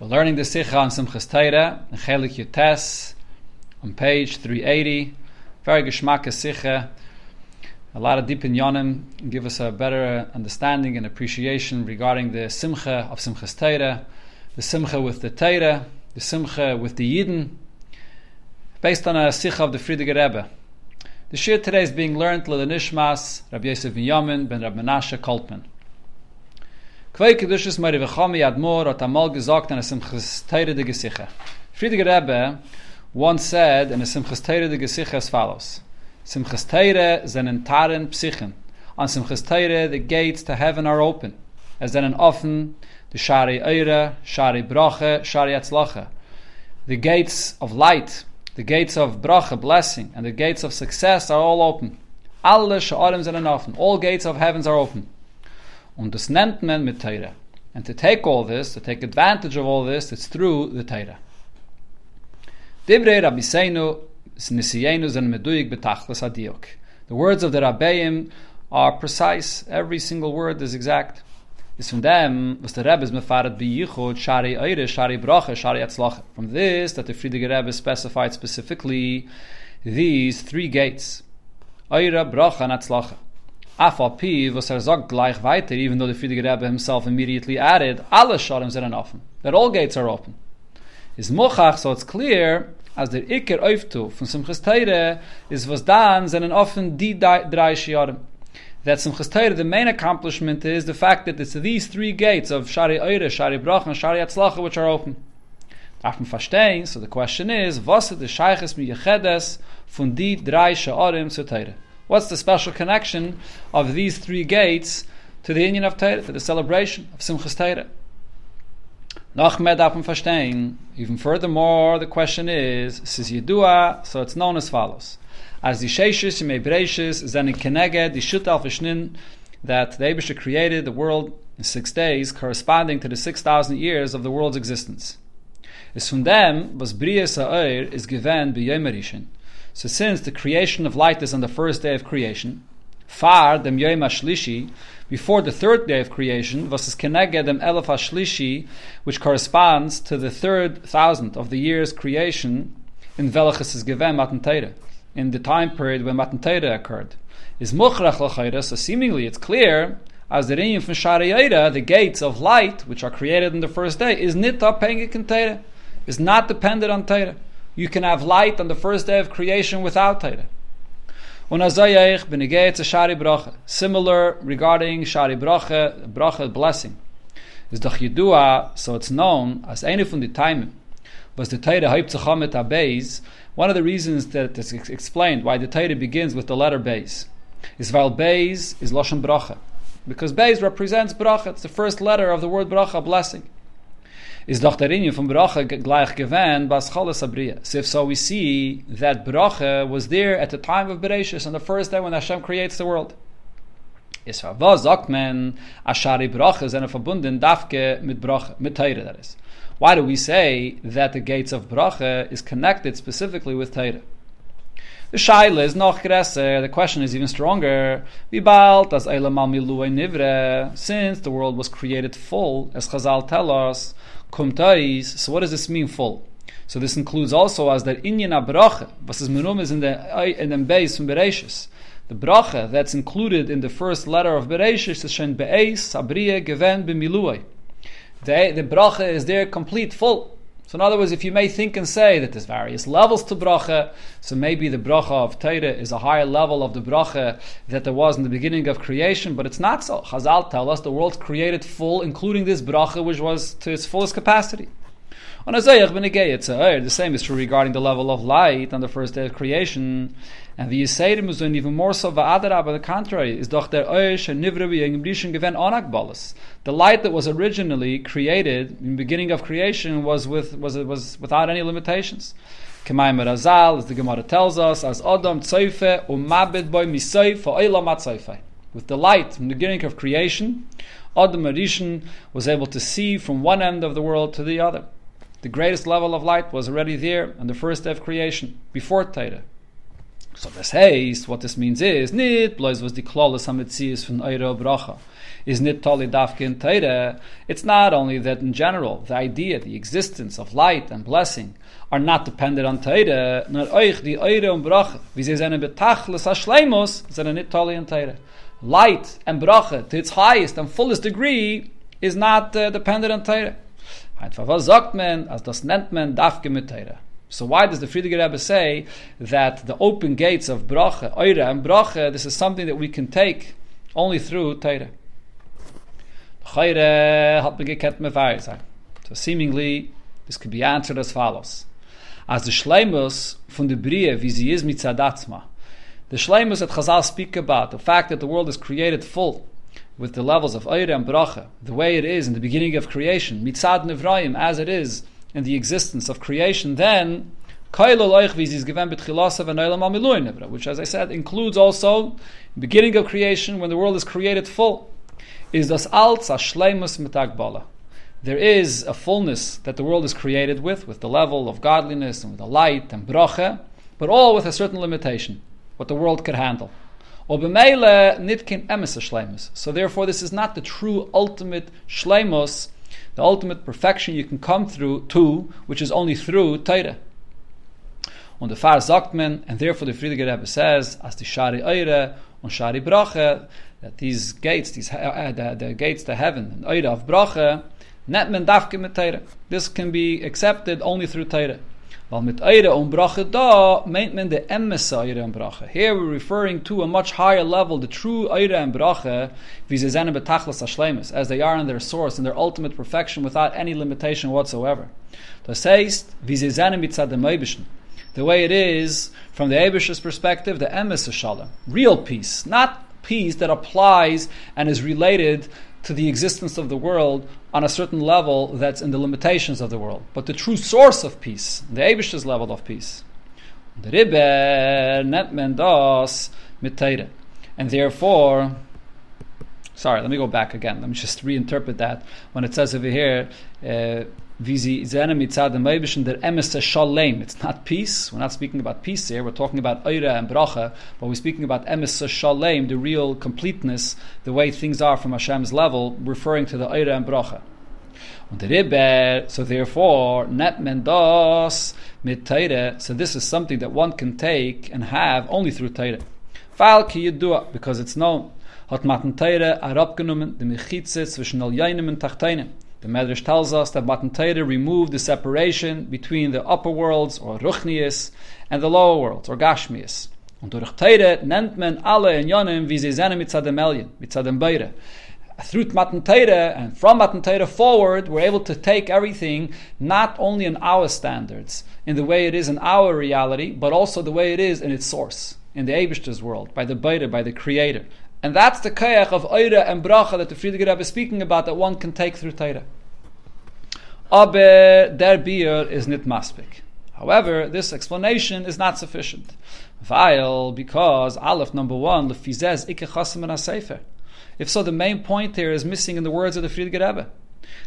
We're learning the Sikha on Simchas Teira, in Chelik Yutes, on page 380. Very geschmack Sikha. A lot of deep in Yonim give us a better understanding and appreciation regarding the Simcha of Simchas Teira, the Simcha with the Teira, the Simcha with the Yidden, based on a Sikha of the Frierdiker Rebbe. The Shir today is being learned Lele Nishmas, Rabbi Yosef ben Yamin, ben Rabbi Menashe Koltman. Kvei Kedushas Mari Vechami Admor hat amal gesagt an Simchas Teire de Gesiche. Frierdiker Rebbe once said in a Simchas Teire de Gesiche as follows. Simchas Teire zenen taren psichen. On Simchas Teire the gates to heaven are open. As zenen offen the Shari Eire, Shari Brache, Shari Atzlache. The gates of light, the gates of Brache, blessing, and the gates of success are all open. Alle Sha'arim zenen offen. All gates of heavens are open. Und das nennt man mit Teire. And to take all this, to take advantage of all this, it's through the Teire. Divrei Rabbi Seinu, Nisiyenu zen meduyik betachlis adiok. The words of the Rabbeim are precise. Every single word is exact. Is from them, was the Rebbe is mefaret bi yichud, shari eire, shari brache, shari atzlache. From this, that the Frierdiker Rebbe specified specifically these three gates. Eire, brache, and atzlache. Afal Pi, was er sagt gleich weiter, even though the Frierdiker Rebbe himself immediately added, alle Sharim sind offen, that all gates are open. Is Mochach, so it's clear, as der Iker Oiftu von Simchas Teire is was dan sind offen die drei Shiarim. That Simchas Teire, the main accomplishment is the fact that it's these three gates of Shari Eire, Shari Brach, and Shari Atzlacha which are open. Darf man verstehen, so the question is, was ist der Scheiches mi Yechedes von die drei Shiarim zu Teire? What's the special connection of these three gates to the union of Torah, to the celebration of Simchas Torah? Noch mehr darf man verstehen. Even furthermore, the question is, Sis Yedua, so it's known as follows. As the Sheishis and Mebreishis, then in Keneged, the Shut al Fishnin, that the Abisha created the world in six days, corresponding to the 6,000 years of the world's existence. Es von dem, was Bria Sa'ir is given by Yomerishin, so since the creation of light is on the first day of creation, far dem Yom HaShlishi, before the third day of creation, was es keneged dem Elef HaShlishi, which corresponds to the third thousand of the year's creation, in Velachis is given Matan in the time period when Matan occurred. Is Muchrach L'chayra, so seemingly it's clear, as the Rinyan from Shari'ayra, the gates of light, which are created in the first day, is nita pengik Torah, is not dependent on Torah. You can have light on the first day of creation without Torah. Similar regarding Shari Brache, Brache blessing. Is doch Yedua, so it's known as eine von the time was the Torah Haipzachamet Abeis. One of the reasons that it's explained why the Torah begins with the letter Beis is while Beis is Lashon Bracha. Because Beis represents Bracha, it's the first letter of the word Bracha, blessing is doch der Rinje von Brache gleich gewähnt bas Cholas Abriya. So if so, we see that Brache was there at the time of Bereshis, on the first day when Hashem creates the world. Is for was sagt man, Ashari Brache sind verbunden dafke mit Brache, mit Teire, that is. Why do we say that the gates of Brache is connected specifically with Teire? The shaila is noch größer. The question is even stronger. Wie bald as Eilam al nivre, since the world was created full, as Chazal tell us, kumtais. So what does this mean full? So this includes also as that inyan abracha, was menum is in the in the base from Bereshis. The bracha that's included in the first letter of Bereshis is shen be'es abriya geven b'miluay. The the bracha is there complete full. So in other words, if you may think and say that there's various levels to bracha, so maybe the bracha of Torah is a higher level of the bracha that there was in the beginning of creation, but it's not so. Chazal tell us the world's created full, including this bracha, which was to its fullest capacity. On uh, the same is true regarding the level of light on the first day of creation. And the Yisayrim is even more so va'adarab, on the contrary, is doch der Oish and Nivre b'yengim gewen onakbalas. The light that was originally created in the beginning of creation was with was was without any limitations. K'mayim Razal, as the Gemara tells us, as Adam tzoife umabed boy misoy fa'olam atzoife. With the light from the beginning of creation, Adam Arishan was able to see from one end of the world to the other. The greatest level of light was already there on the first day of creation, before Torah. So this haste, what this means is, nit blois was the klala samitzias von eira bracha. is nit nitali dafkin teire, it's not only that in general, the idea, the existence of light and blessing are not dependent on teire, nor euch die eure und brache, wie sie seine betachlis ashleimus, seine nitali and teire. Light and brache, to its highest and fullest degree, is not uh, dependent on teire. Was sagt man, als das nennt man teire. So why does the Frierdiker Rebbe say that the open gates of bracha, oira and bracha, this is something that we can take only through Torah? So seemingly, this could be answered as follows. As the Shleimus from the Bria, wie sie ist mit Zadatzma, the Shleimus that Chazal speak about, the fact that the world is created full, with the levels of Eire and Bracha, the way it is in the beginning of creation, mitzad nevraim, as it is in the existence of creation, then which, as I said, includes also beginning of creation when the world is created full. Is das als mitagbala. There is a fullness that the world is created with, with the level of godliness and with the light and bracha, but all with a certain limitation, what the world could handle. So therefore, this is not the true ultimate shleimus the ultimate perfection you can come through to, which is only through Torah. Und der Far sagt and therefore the Frierdiker Rebbe says, as the Shari Eire und Shari Brache, that these gates, these uh, the, the, gates to heaven, and Eire of Brache, net men mit. This can be accepted only through Torah. Weil mit Eire und Brache da meint man the Emmesa Eire und Brache. Here we're referring to a much higher level, the true Eire and Brache, wie sie zene betachlas ashlemes, as they are in their source, in their ultimate perfection, without any limitation whatsoever. Das heißt, wie sie zene mitzad dem Eibischen. The way it is, from the Eibish's perspective, the Emes Shalom. Real peace, not peace that applies and is related to the existence of the world on a certain level that's in the limitations of the world, but the true source of peace, the Abish's level of peace. And therefore, sorry, let me go back again. Let me just reinterpret that. When it says over here, uh, wie der emes shalem. It's not peace. We're not speaking about peace here. We're talking about eira and bracha, but we're speaking about emes shalem, the real completeness, the way things are from Hashem's level, referring to the eira and bracha. So therefore, net mendos mit teire. So this is something that one can take and have only through teire. Fall ki yedua, because it's known. Hat matan teire arabgenommen, de mechitze zwischen al yainem und tachteinem. The Medrash tells us that Matan Torah removed the separation between the upper worlds, or Ruchnius, and the lower worlds, or Gashmius. Und durch Teire nennt man alle in wie sie sind mitzadem Elyon, mitzadem Beire. Through Matan Torah, and from Matan Torah forward, we're able to take everything not only in our standards, in the way it is in our reality, but also the way it is in its source, in the Abishta's world, by the Beire, by the Creator. And that's the kayach of Eire and Bracha that the Frierdiker Rebbe is speaking about that one can take through Torah. Aber der Bier is nit maspik. However, this explanation is not sufficient. Weil, because Aleph number one, lefizez ikke chasim sefer. If so, the main point here is missing in the words of the Frierdiker Rebbe.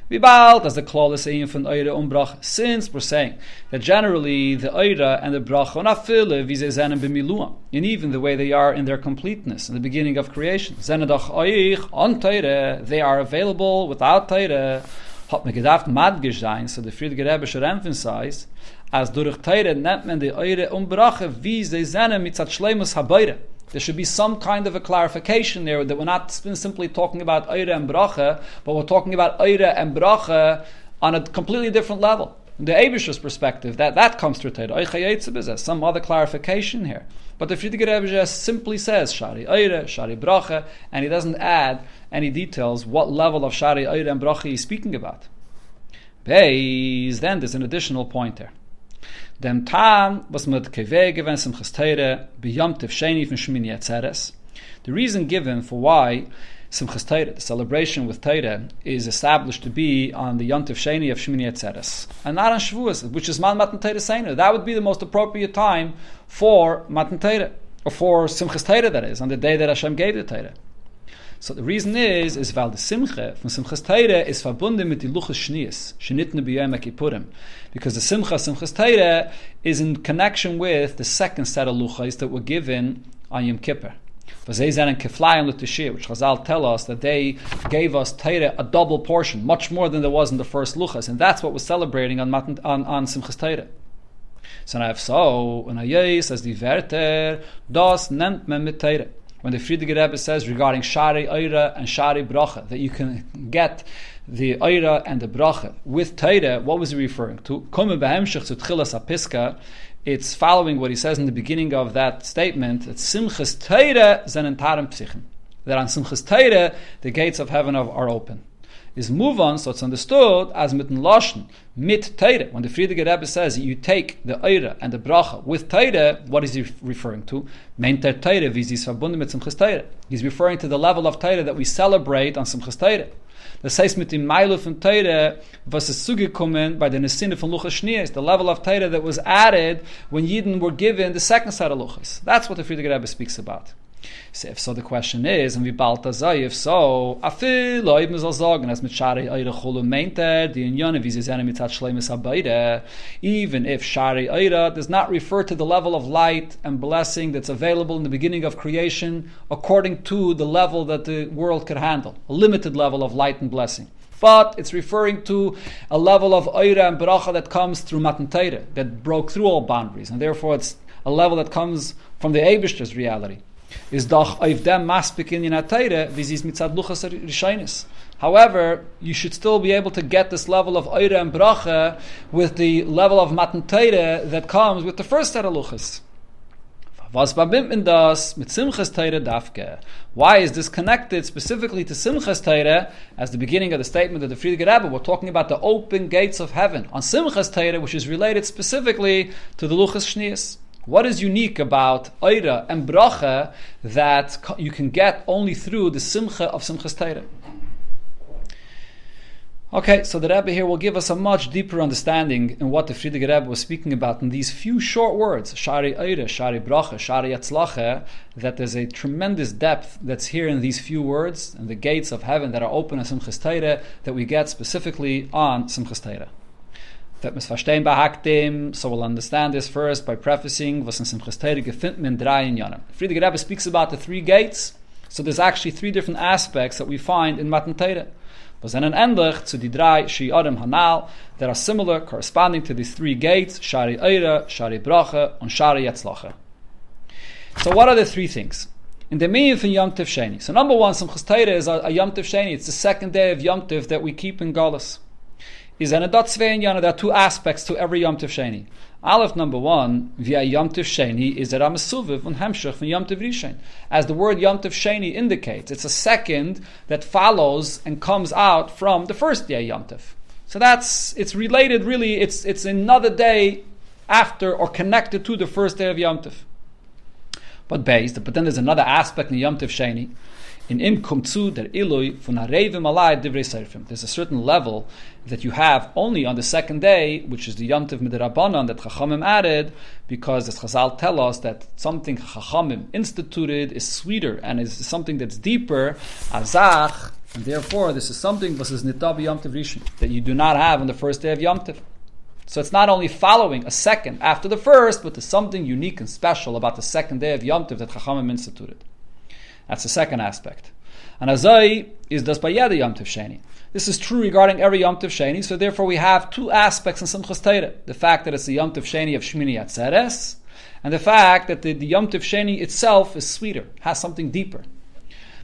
Wie bald as the klal saying from Eire und Brach, since we're saying that generally the Eire and the Brach are fille wie sie zenen b'miluam, and even the way they are in their completeness in the beginning of creation. Zenedach Eich on Teire, they are available without Teire. Hat me gedacht madgish sein, so the Frierdiker Rebbe should emphasize, as durch Teire nennt man die Eire und Brache, wie sie mit zat Schleimus habeire. There should be some kind of a clarification there that we're not simply talking about Eire and Bracha, but we're talking about Eire and Bracha on a completely different level. In The Abish's perspective, that, that comes through Torah. Some other clarification here. But the Frierdiker Rebbe simply says Shari Eire, Shari Bracha, and he doesn't add any details what level of Shari Eire and Bracha he's speaking about. Beis, then there's an additional point there dem tam was mit keve gewen zum khsteire be yomtev sheni fun shmini atzeres the reason given for why Simchas Torah, the celebration with Torah, is established to be on the Yontif Sheni of Shmini Atzeres, and not on Shavuos, which is Man Matan Torah Seiner. That would be the most appropriate time for Matan Torah, or for Simchas Torah, that is, on the day that Hashem gave the Torah. So the reason is, is weil the Simcha from Simchas Teire is verbunden mit die Luchas Shnias, shenitne. Because the Simcha, Simchas Teire, is in connection with the second set of Luchas that were given on Yom Kippur. which Chazal tell us that they gave us Torah a double portion, much more than there was in the first Luchas, and that's what we're celebrating on, on, on Simchas Torah. So now if so, and Ayes as the Verter, das nennt man mit Torah when the Frierdiker Rebbe says regarding Shari Eira and Shari Bracha, that you can get the Eira and the Bracha with Teire, what was he referring to? It's following what he says in the beginning of that statement, that Simchas Teire zenentarim psichen. That on Simchas Teire, the gates of heaven are open is move on, so it's understood as mit Lashon, mit Teire. When the Frierdiker Rebbe says you take the Eire and the Bracha with Teire, what is he referring to? Mein Ter Teire, sie verbunden mit Simchas Teire. He's referring to the level of Teire that we celebrate on Simchas Teire. Das heißt, mit dem Meilu von Teire, was ist zugekommen bei der Nesine von Luchas Schneer, the level of Teire that was added when Yidden were given the second set of Luchas. That's what the Frierdiker Rebbe speaks about. So if so, the question is, and we balta zay, if so, afil loib mizal sagen, as chulu abayre, even if shari eire does not refer to the level of light and blessing that's available in the beginning of creation, according to the level that the world could handle, a limited level of light and blessing. But it's referring to a level of oira and bracha that comes through Matan that broke through all boundaries, and therefore it's a level that comes from the Abishter's reality is doch auf dem maspik in Teire, wie sie es mit Zadluchas Rishainis. However, you should still be able to get this level of Eire and Bracha with the level of Matan that comes with the first set of Luchas. Was in das mit Simchas Teire dafke? Why is this connected specifically to Simchas Teire as the beginning of the statement of the Frierdiker Rebbe? We're talking about the open gates of heaven on Simchas Teire, which is related specifically to the Luchas Shnias. What is unique about Eira and Bracha that you can get only through the Simcha of Simchas Torah? Okay, so the Rebbe here will give us a much deeper understanding in what the Frierdiker Rebbe was speaking about in these few short words, Shari Eire, Shari Bracha, Shari Yatzlache, that there's a tremendous depth that's here in these few words and the gates of heaven that are open on Simchas Torah that we get specifically on Simchas Torah that mis verstehen behagtem, so we'll understand this first by prefacing was in Simchas Teire gefind men drei in Yonim. Frierdiker Rebbe speaks about the three gates, so there's actually three different aspects that we find in Matan Teire. Was then an endlich to the drei Shi Adam Hanal that are similar, corresponding to these three gates, Shari Eire, Shari Bracha, and Shari Yatzlacha. So what are the three things? In the meaning of Yom Tiv Sheni. So number one, Simchas Teire is a, a Yom Tiv Sheni. It's the second day of Yom Tiv that we keep in Galus is an dot Yana. There are two aspects to every Yom Tov Sheni. Aleph number one, via Yom Tov Sheni, is that Amasuviv and Hemshech from Yom Tov Rishon. As the word Yom Tov Sheni indicates, it's a second that follows and comes out from the first day Yom Tov. So that's, it's related really, it's, it's another day after or connected to the first day of Yom Tov. But based, but then there's another aspect in Yom Tov Sheni, in im kommt zu der Ilui von Arevim Alai Divrei Serfim. There's a certain level that you have only on the second day, which is the Yom Tov Midrabanan that Chachamim added, because as Chazal tell us that something Chachamim instituted is sweeter and is something that's deeper, Azach, and therefore this is something this is Nitabi Yom Tov Rishon, that you do not have on the first day of Yom Tov. So it's not only following a second after the first, but there's something unique and special about the second day of Yom Tov that Chachamim instituted. That's the second aspect. And Azai is das by Yom Sheni. This is true regarding every Yom Sheni, so therefore we have two aspects in Simchas Teire. The fact that it's the Yom Sheni of Shmini Atzeres, and the fact that the, the Yom Sheni itself is sweeter, has something deeper.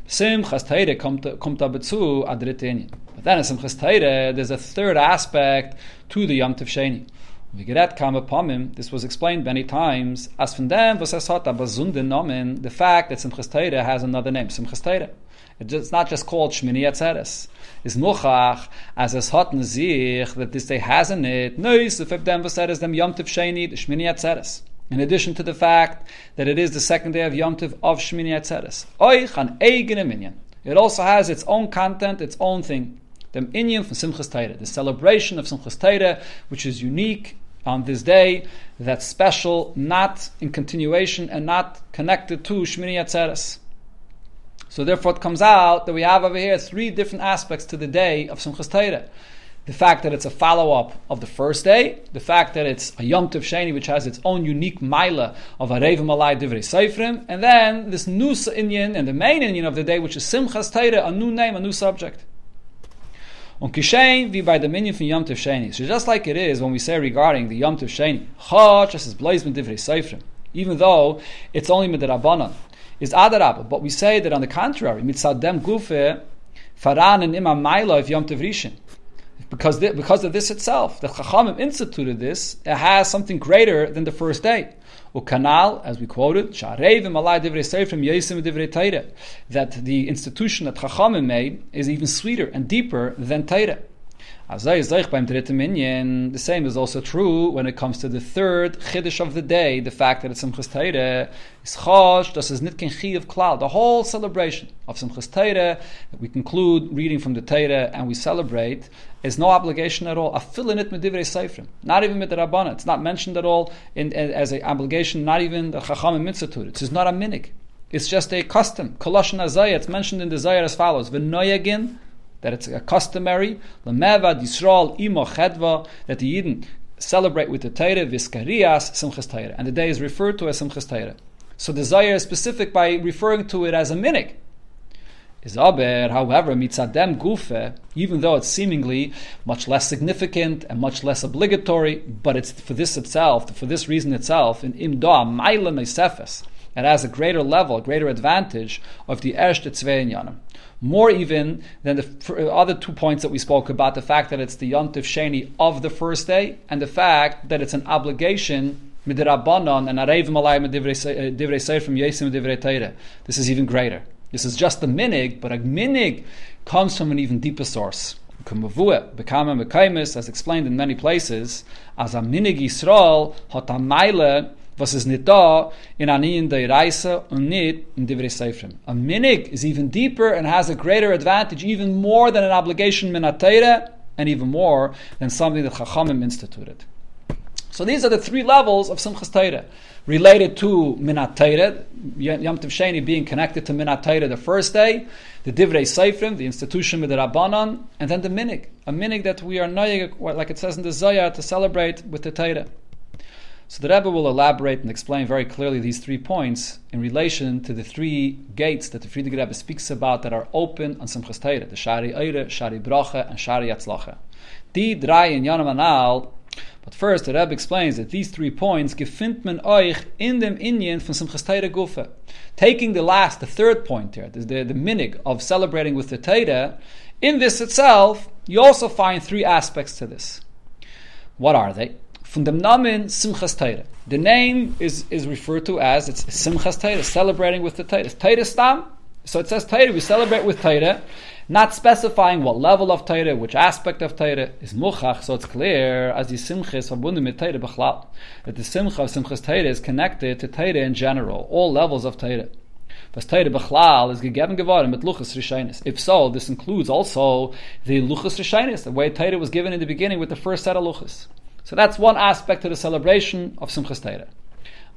Simchas Teire kommt, kommt aber zu But then in Simchas Teire, there's a third aspect to the Yom Sheni. Vigeret kam this was explained many times, as from them was es nomen, the fact that Simchas Teire has another name, Simchas Teire. It's not just called Shmini Atzeres. Is Muchach, as es hat that this day has in it, nois, if them was as them Yom Tov Sheni, the Shmini Atzeres. In addition to the fact that it is the second day of Yom Tov of Shmini Atzeres. Oich an eigene minyan. It also has its own content, its own thing. The inyan from Simchas Teire, the celebration of Simchas Teire, which is unique on this day that's special, not in continuation and not connected to Shmini Atzeres. So therefore it comes out that we have over here three different aspects to the day of Simchas Torah. the fact that it's a follow up of the first day, the fact that it's a Yom Tov Sheni, which has its own unique Maila of a Rev Malai Divrei Seifrim, and then this new Inyan and the main Inyan of the day, which is Simchas Teire, a new name, a new subject. On Kishain, wie bei the minion from Yom Tov Sheni. So just like it is when we say regarding the Yom Tov Sheni, as Blaze Seifrim, even though it's only Midrabanan, is Adarab. But we say that on the contrary, Mitzadem Gufe, Faran and Imam Maila of Yom Tov because, because of this itself. The Chachamim instituted this, it has something greater than the first day. Ukanal, as we quoted, that the institution that Chachamim made is even sweeter and deeper than Teire. The same is also true when it comes to the third chiddush of the day, the fact that it's Simchas Teire is chosh, das is nitkin chi of cloud. The whole celebration of Simchas Teire that we conclude reading from the Teire and we celebrate is no obligation at all. Afilinit medivrei seifrim, not even mit the Rabbana. It's not mentioned at all in, as an obligation. Not even the Chacham mitzvah It's not a minik. It's just a custom. Koloshin Azayah. It's mentioned in the Zayah as follows: V'noyagin that it's a customary lemevad Yisrael imo chedva that the Yidden celebrate with the Torah viskarias simchas Torah, and the day is referred to as simchas Torah. So the Zayir is specific by referring to it as a minik. Is aber, however, mitzadem gufe, even though it's seemingly much less significant and much less obligatory, but it's for this itself, for this reason itself, in imda maila meisefes, it has a greater level, a greater advantage of the erste tzvei more even than the uh, other two points that we spoke about the fact that it's the Yontif Sheni of the first day, and the fact that it's an obligation midrabanan and arev malay uh, divrei seir from yesim divrei teire. This is even greater. This is just the minig, but a minig comes from an even deeper source. As explained in many places, as a minig Yisrael hat a was is nit da in aniyin de reise und in divrei seifrim. A minig is even deeper and has a greater advantage, even more than an obligation minatayre, and even more than something that Chachamim instituted. So these are the three levels of Simchas Torah related to Minat Torah, Yom Tov Sheni being connected to Minat the first day, the Divrei Seifrim, the institution with the Rabbanon, and then the Minig, a Minig that we are noyig, like it says in the Zohar, to celebrate with the Torah. So the Rebbe will elaborate and explain very clearly these three points in relation to the three gates that the Frierdiker Rebbe speaks about that are open on Simchas Torah, the Shari Eire, Shari Bracha, and Shari Yatzlacha. Die drei in Yanam Anal, but first the Rebbe explains that these three points gefindt man euch in dem Inyan von Simchas Torah Gufe. Taking the last, the third point here, the, the, the minig of celebrating with the Torah, in this itself, you also find three aspects to this. What are they? From the Namen Simchas Torah. The name is, is referred to as it's Simchas Torah, celebrating with the Torah. Torah Stam. So it says Torah, we celebrate with Torah, not specifying what level of Torah, which aspect of Torah is Muchach, so it's clear as the Simcha is verbunden mit Torah Bechlal, that the Simcha of Simchas Torah is connected to Torah in general, all levels of Torah. Was Torah Bechlal is gegeben geworden mit Luchas Rishonis. If so, this includes also the Luchas Rishonis, the way Torah was given in the beginning with the first set of Luchas. So that's one aspect of the celebration of Simchas Torah.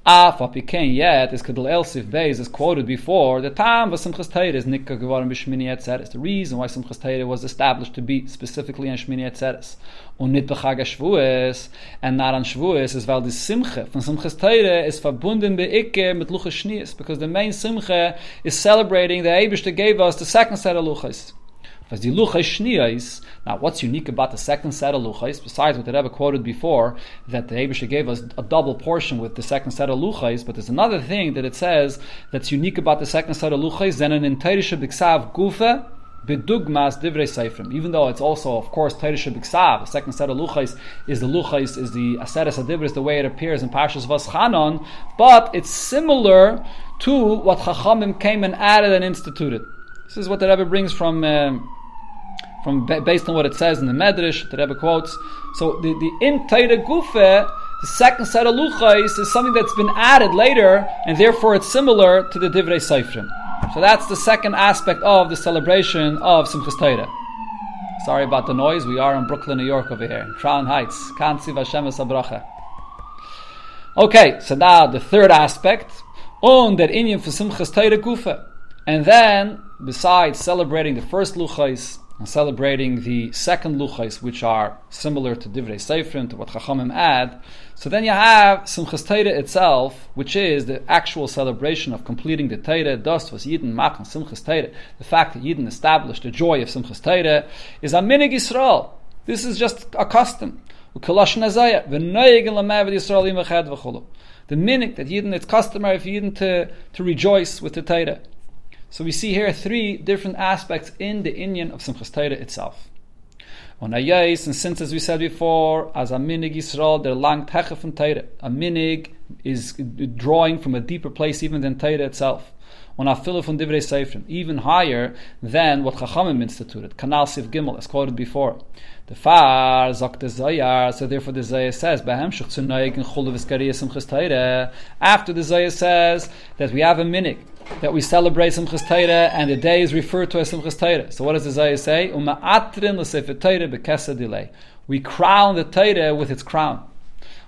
Af apikein yet is Kedel Elsif Beis is quoted before. The time of Simchas Torah is Nikka Gevarim B'Shmini Etzeres. The reason why Simchas Torah was established to be specifically on Shmini Etzeres. Und nit Bechag Shavuos and not on Shavuos is weil the Simcha von Simchas Torah is verbunden beike mit Luchas Shnias because the main Simcha is celebrating the Eibush that gave us the second set of Luchas. The now what's unique about the second set of luchais, besides what the Rebbe quoted before, that the Abisha gave us a double portion with the second set of luchais, but there's another thing that it says that's unique about the second set of luchais, then an entairisha biksav gufa, bedugmas divrei seifrim. Even though it's also, of course, Teirisha Biksav, the second set of luchais is the luchais, is the aseres adivris, the way it appears in Parshas Vaschanon, but it's similar to what Chachamim came and added and instituted. This is what the Rebbe brings from um, from based on what it says in the Medrash, the Rebbe quotes. So the, the in Gufe, the second set of luchais is something that's been added later, and therefore it's similar to the Divrei Seifrim. So that's the second aspect of the celebration of Simchas Torah. Sorry about the noise. We are in Brooklyn, New York over here, Crown Heights. Kansi Vashemes Abracha. Okay, so now the third aspect, on that inyan for Simchas Gufa. And then, besides celebrating the first luchais and celebrating the second luchais, which are similar to Divrei Seifrim, to what Chachamim add. So then you have Simchas Torah itself, which is the actual celebration of completing the Torah. Dust was Yidden Machen Simchas Torah. The fact that Yidden established the joy of Simchas Torah is a minig Yisrael. This is just a custom. The minig that Yidden, it's customary for Yidden to, to rejoice with the Torah. So we see here three different aspects in the Inyan of Simchas Torah itself. On Ayais, and since as we said before, as a minig Yisrael, they're lang teche from Torah. A minig is drawing from a deeper place even than Torah itself. On Afilu from Divrei Seifrim, even higher than what Chachamim instituted. Kanal Sif Gimel, as quoted before. The far zok the Zayar, so therefore the Zayar says, Behem shuk in chulu After the Zayar says that we have a minig, that we celebrate Simchas Torah, and the day is referred to as Simchas Torah. So what does the Zayah say? Uma'atrin l'sefer Torah. We crown the Torah with its crown.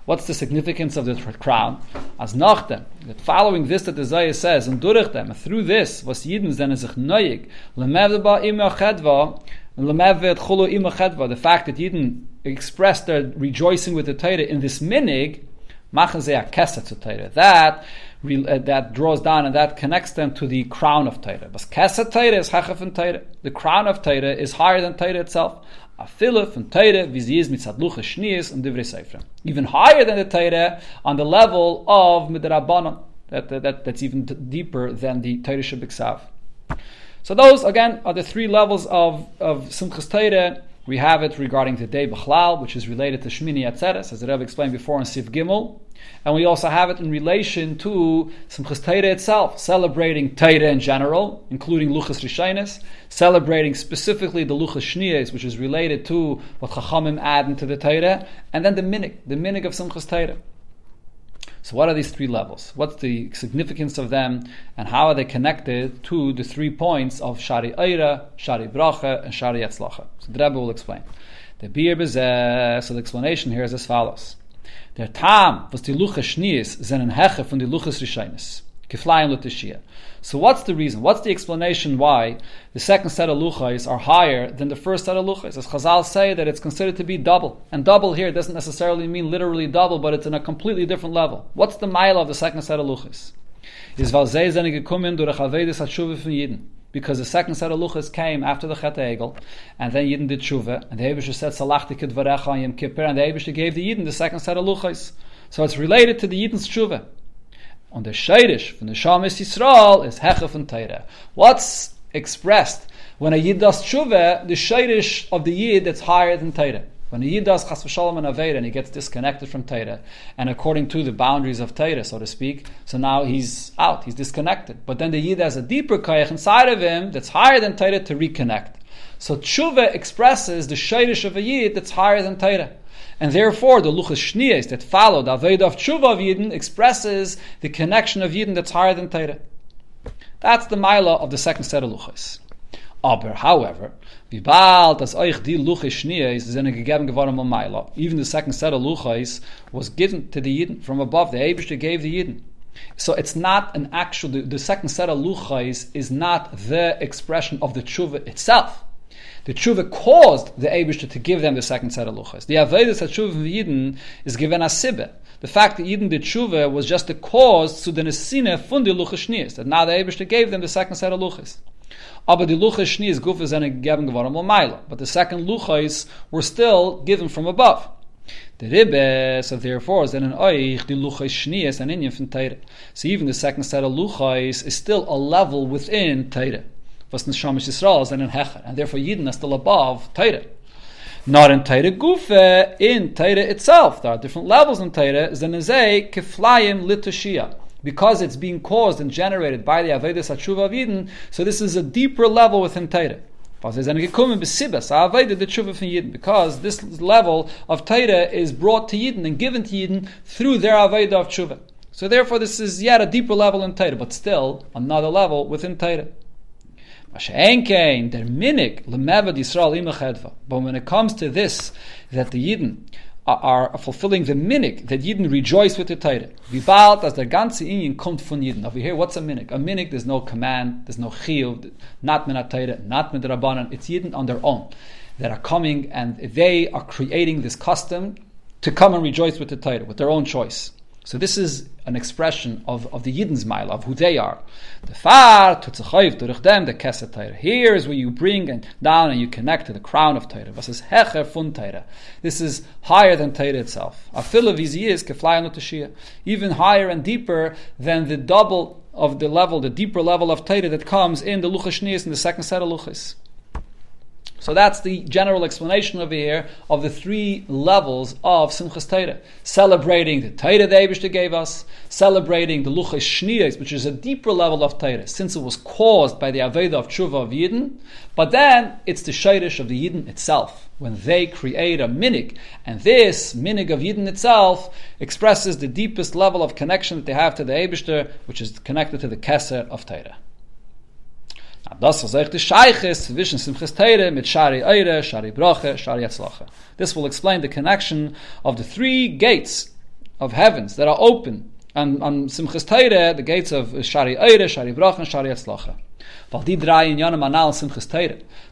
What's the significance of the crown? As nachdem, that following this that the Zayah says, and durch them, through this, was Yidden zen sich noyig, lemevba ima chedva, the fact that Yidden expressed their rejoicing with the Torah in this minig. That uh, that draws down and that connects them to the crown of Torah. But Kesed Torah is Torah. The crown of Torah is higher than Torah itself. And Torah viziz mitzad lucha and divrei. Even higher than the Torah on the level of midrabanan. That, that, that's even deeper than the Torah Shabbat So those again are the three levels of of Simchas Torah. We have it regarding the day Bechlal, which is related to Shmini Atzeres, as the Rebbe explained before in Sif Gimel. And we also have it in relation to Simchas Torah itself, celebrating Torah in general, including Luchas Rishonis, celebrating specifically the Luchas Shniyas, which is related to what Chachamim add into the Torah, and then the Minig, the Minig of Simchas Torah. So, what are these three levels? What's the significance of them, and how are they connected to the three points of Shari Eira, Shari Bracha, and Shari Yatzlacha? So, the Rebbe will explain. The Bir Bezeh, so the explanation here is as follows. Der Tam, was die Luche Schnees, sind ein Heche von die Luches Rishonis. Kiflayim Lutishia. So what's the reason? What's the explanation why the second set of luchais are higher than the first set of luchais? As Chazal say that it's considered to be double. And double here doesn't necessarily mean literally double, but it's in a completely different level. What's the mile of the second set of luchais? Is because the second set of luchas came after the Chet Egel, and then Yidden did tshuva, and the Eibush said Salachti Kedvarecha Yom Kippur, and the Eibush gave the Yidden the second set of luchas. So it's related to the Yidden's tshuva. On the Sheirish from the Shamis Yisrael is Hechef and Teira. What's expressed when a Yid does tshuva, the Sheirish of the Yid that's higher than Teira. When a Yid does Chas v'shalom and Aveda and he gets disconnected from Torah, and according to the boundaries of Torah, so to speak, so now he's out, he's disconnected. But then the Yid has a deeper Kayach inside of him that's higher than Torah to reconnect. So Tshuva expresses the Shayrish of a Yid that's higher than Torah. And therefore, the Luchas Shniyas that followed Aveda of Tshuva of Yidden expresses the connection of Yidden that's higher than Torah. That's the Mila of the second set of Luchas. Aber, however, wie bald as euch die Luche Schnees sind gegeben geworden am Maila. Even the second set of Luchais was given to the Yidden from above. The Eibishter gave the Yidden. So it's not an actual, the, the second set of Luchais is not the expression of the Tshuva itself. The tshuva caused the Eibishter to give them the second set of luchas. The avedus tshuva of Yidden is given as sibbe. The fact that Yidden did tshuva was just the cause to the nesine fundi luchas That now the Eibishter gave them the second set of luchas. Aber die Lucha Shnias Gufa sind gegeben geworden Maila. But the second Luchais were still given from above. The Ribbe, so therefore, is then an Oich, the Luchais Shnias and Inyan from Teire. So even the second set of Luchais is still a level within Teire. Was Neshamish Yisrael is in Hecher. And therefore Yidden are still above Teire. Not in Teire Gufa, in Teire itself. There are different levels in Teire. Zenezei Keflayim Litoshia because it's being caused and generated by the Avedis Hatshuva of Yidden, so this is a deeper level within Torah. Because this level of Torah is brought to Yidden and given to Yidden through their Aveda of Tshuva. So therefore this is yet a deeper level in Torah, but still another level within Torah. But when it comes to this, that the Yidden are, fulfilling the Minik, that Yidden rejoice with the Torah. Wie bald as der ganze Inyan kommt von Yidden. Over here, what's a Minik? A Minik, there's no command, there's no chiyuv, not min not min Rabbanan. It's Yidden on their own that are coming and they are creating this custom to come and rejoice with the Torah, with their own choice. So this is an expression of, of the Yidden's mile, of who they are. The far to tutzachayiv durch dem the keset. Here is where you bring and down and you connect to the crown of Torah. Was is hecher fun Torah. This is higher than Torah itself. Afila vizi is keflayan Even higher and deeper than the double of the level, the deeper level of Torah that comes in the luchas in the second set of luchas. So that's the general explanation over here of the three levels of Simchas Torah. Celebrating the Torah the Eibishter gave us, celebrating the Luchas Shniyas, which is a deeper level of Torah, since it was caused by the Aveda of Tshuva of Yidden, but then it's the Shirish of the Yidden itself, when they create a minig, and this minig of Yidden itself expresses the deepest level of connection that they have to the Eibishter, which is connected to the Keser of Torah. Das was echt zwischen mit Shari Eire, Shari Shari Yatzlacha. This will explain the connection of the three gates of heavens that are open on, on Simchas Teire, the gates of Shari Eire, Shari Broche, and Shari Yatzlacha. The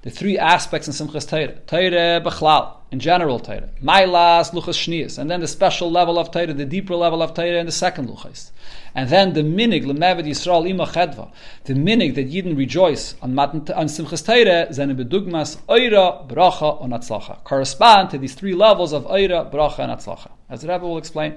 three aspects in Simchas Teire, Teire Bechlal, in general Teire, Mailas, Luchas Shnias, and then the special level of Teire, the deeper level of Teire, and the second Luchas. And then the minig lemevet Yisrael ima chedva, the minig that Yidden rejoice on matan on simchas teire zene bedugmas oira bracha on atzlacha correspond to these three levels of oira bracha and atzlacha. As the Rebbe will explain.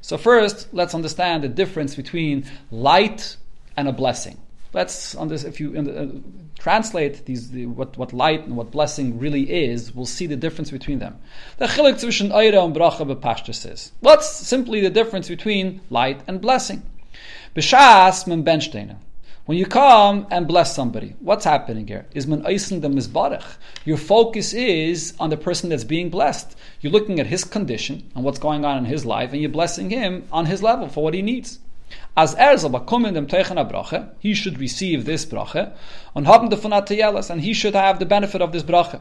So first, let's understand the difference between light and a blessing. Let's on this, if you uh, translate these the, what, what light and what blessing really is, we'll see the difference between them. The chilik zwischen eira and bracha bepashtus is. What's simply the difference between light and blessing? B'shas men benchtena. When you come and bless somebody, what's happening here? Is man eisen the mizbarach. Your focus is on the person that's being blessed. You're looking at his condition and what's going on in his life, and you're blessing him on his level for what he needs. As er soll dem Teichen Brache, he should receive this Brache, und haben davon and he should have the benefit of this Brache.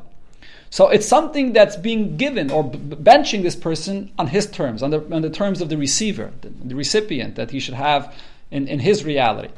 So it's something that's being given or benching this person on his terms, on the, on the terms of the receiver, the, the recipient, that he should have in, in his reality.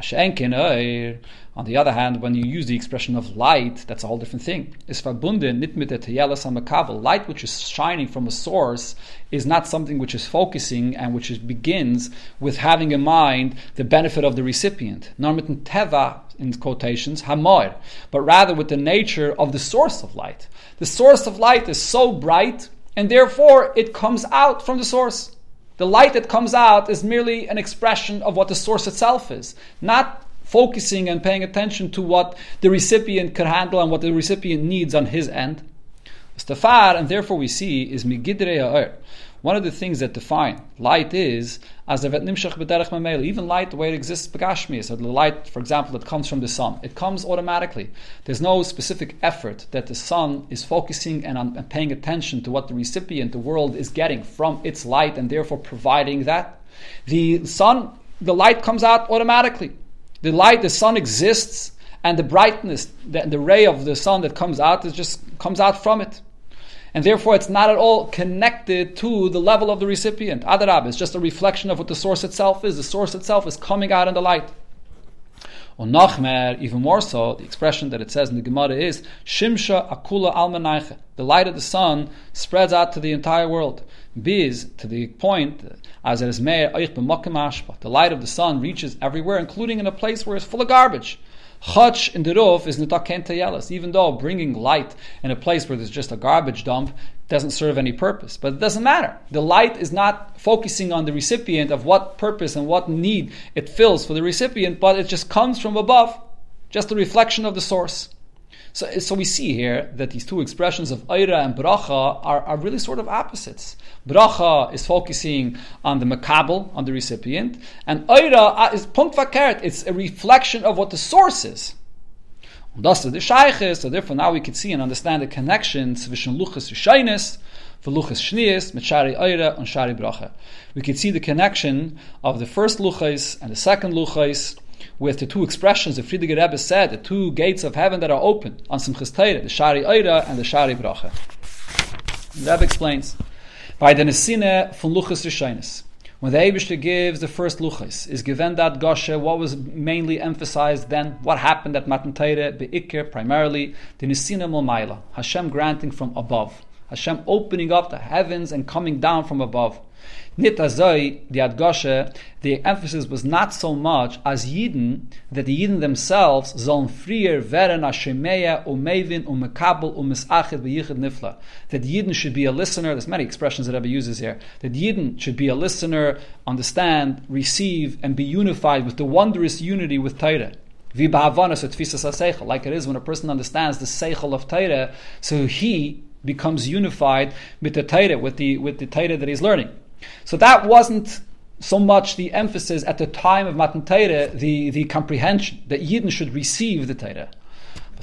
Eh, on the other hand, when you use the expression of light, that's a whole different thing. Light which is shining from a source is not something which is focusing and which is, begins with having in mind the benefit of the recipient. Nor mit teva in quotations hamoir, but rather with the nature of the source of light. The source of light is so bright, and therefore it comes out from the source. The light that comes out is merely an expression of what the source itself is, not focusing and paying attention to what the recipient can handle and what the recipient needs on his end. Stafar, and therefore we see, is migidre One of the things that define light is as the nimshach b'derech mamel. Even light, the way it exists begashmi, so the light, for example, that comes from the sun, it comes automatically. There's no specific effort that the sun is focusing and, paying attention to what the recipient, the world, is getting from its light, and therefore providing that. The sun, the light comes out automatically. The light, the sun exists, and the brightness, the, the ray of the sun that comes out, is just comes out from it. And therefore, it's not at all connected to the level of the recipient. Adarab, is just a reflection of what the source itself is. The source itself is coming out in the light. Or Nachmer, even more so, the expression that it says in the Gemara is Shimsha Akula Almanaiche. The light of the sun spreads out to the entire world. Biz, to the point, as it is Meir The light of the sun reaches everywhere, including in a place where it's full of garbage. Chach in the roof is nitaken yelas, even though bringing light in a place where there's just a garbage dump doesn't serve any purpose. But it doesn't matter. The light is not focusing on the recipient of what purpose and what need it fills for the recipient, but it just comes from above, just a reflection of the source. So, so we see here that these two expressions of Eira and Bracha are, are really sort of opposites. Bracha is focusing on the makabel, on the recipient, and Eira uh, is punkt it's a reflection of what the source is. Und das ist the Scheiches, so therefore now we can see and understand the connection between Luchas Yishainis, Luchas Shnias, mit Shari Eira and Shari Bracha. We can see the connection of the first Luchas and the second Luchas, with the two expressions the Frierdiker Rebbe said, the two gates of heaven that are open on Simchas Torah, the Shari Eira and the Shari Bracha. The Rebbe explains, By the Nesine von Luchas Rishonis. When the Abishter gives the first luchas, is given that Goshe, what was mainly emphasized then, what happened at Matan Teire, Be'ikir, primarily, the Nisina Momaila, Hashem granting from above. Hashem opening up the heavens and coming down from above. Nitazoi, the Adgoshe, the emphasis was not so much as Yidden, that the Yidden themselves sollen frier veren Hashemeya umevin umekabel umisachet v'yichid nifla. That Yidden should be a listener, there's many expressions that Rebbe uses here, that Yidden should be a listener, understand, receive, and be unified with the wondrous unity with Torah. Like it is when a person understands the seichel of Torah, so he becomes unified with the Torah, with the with the Torah that he's learning. So that wasn't so much the emphasis at the time of Matan Torah, the, the comprehension that Yidden should receive the Torah.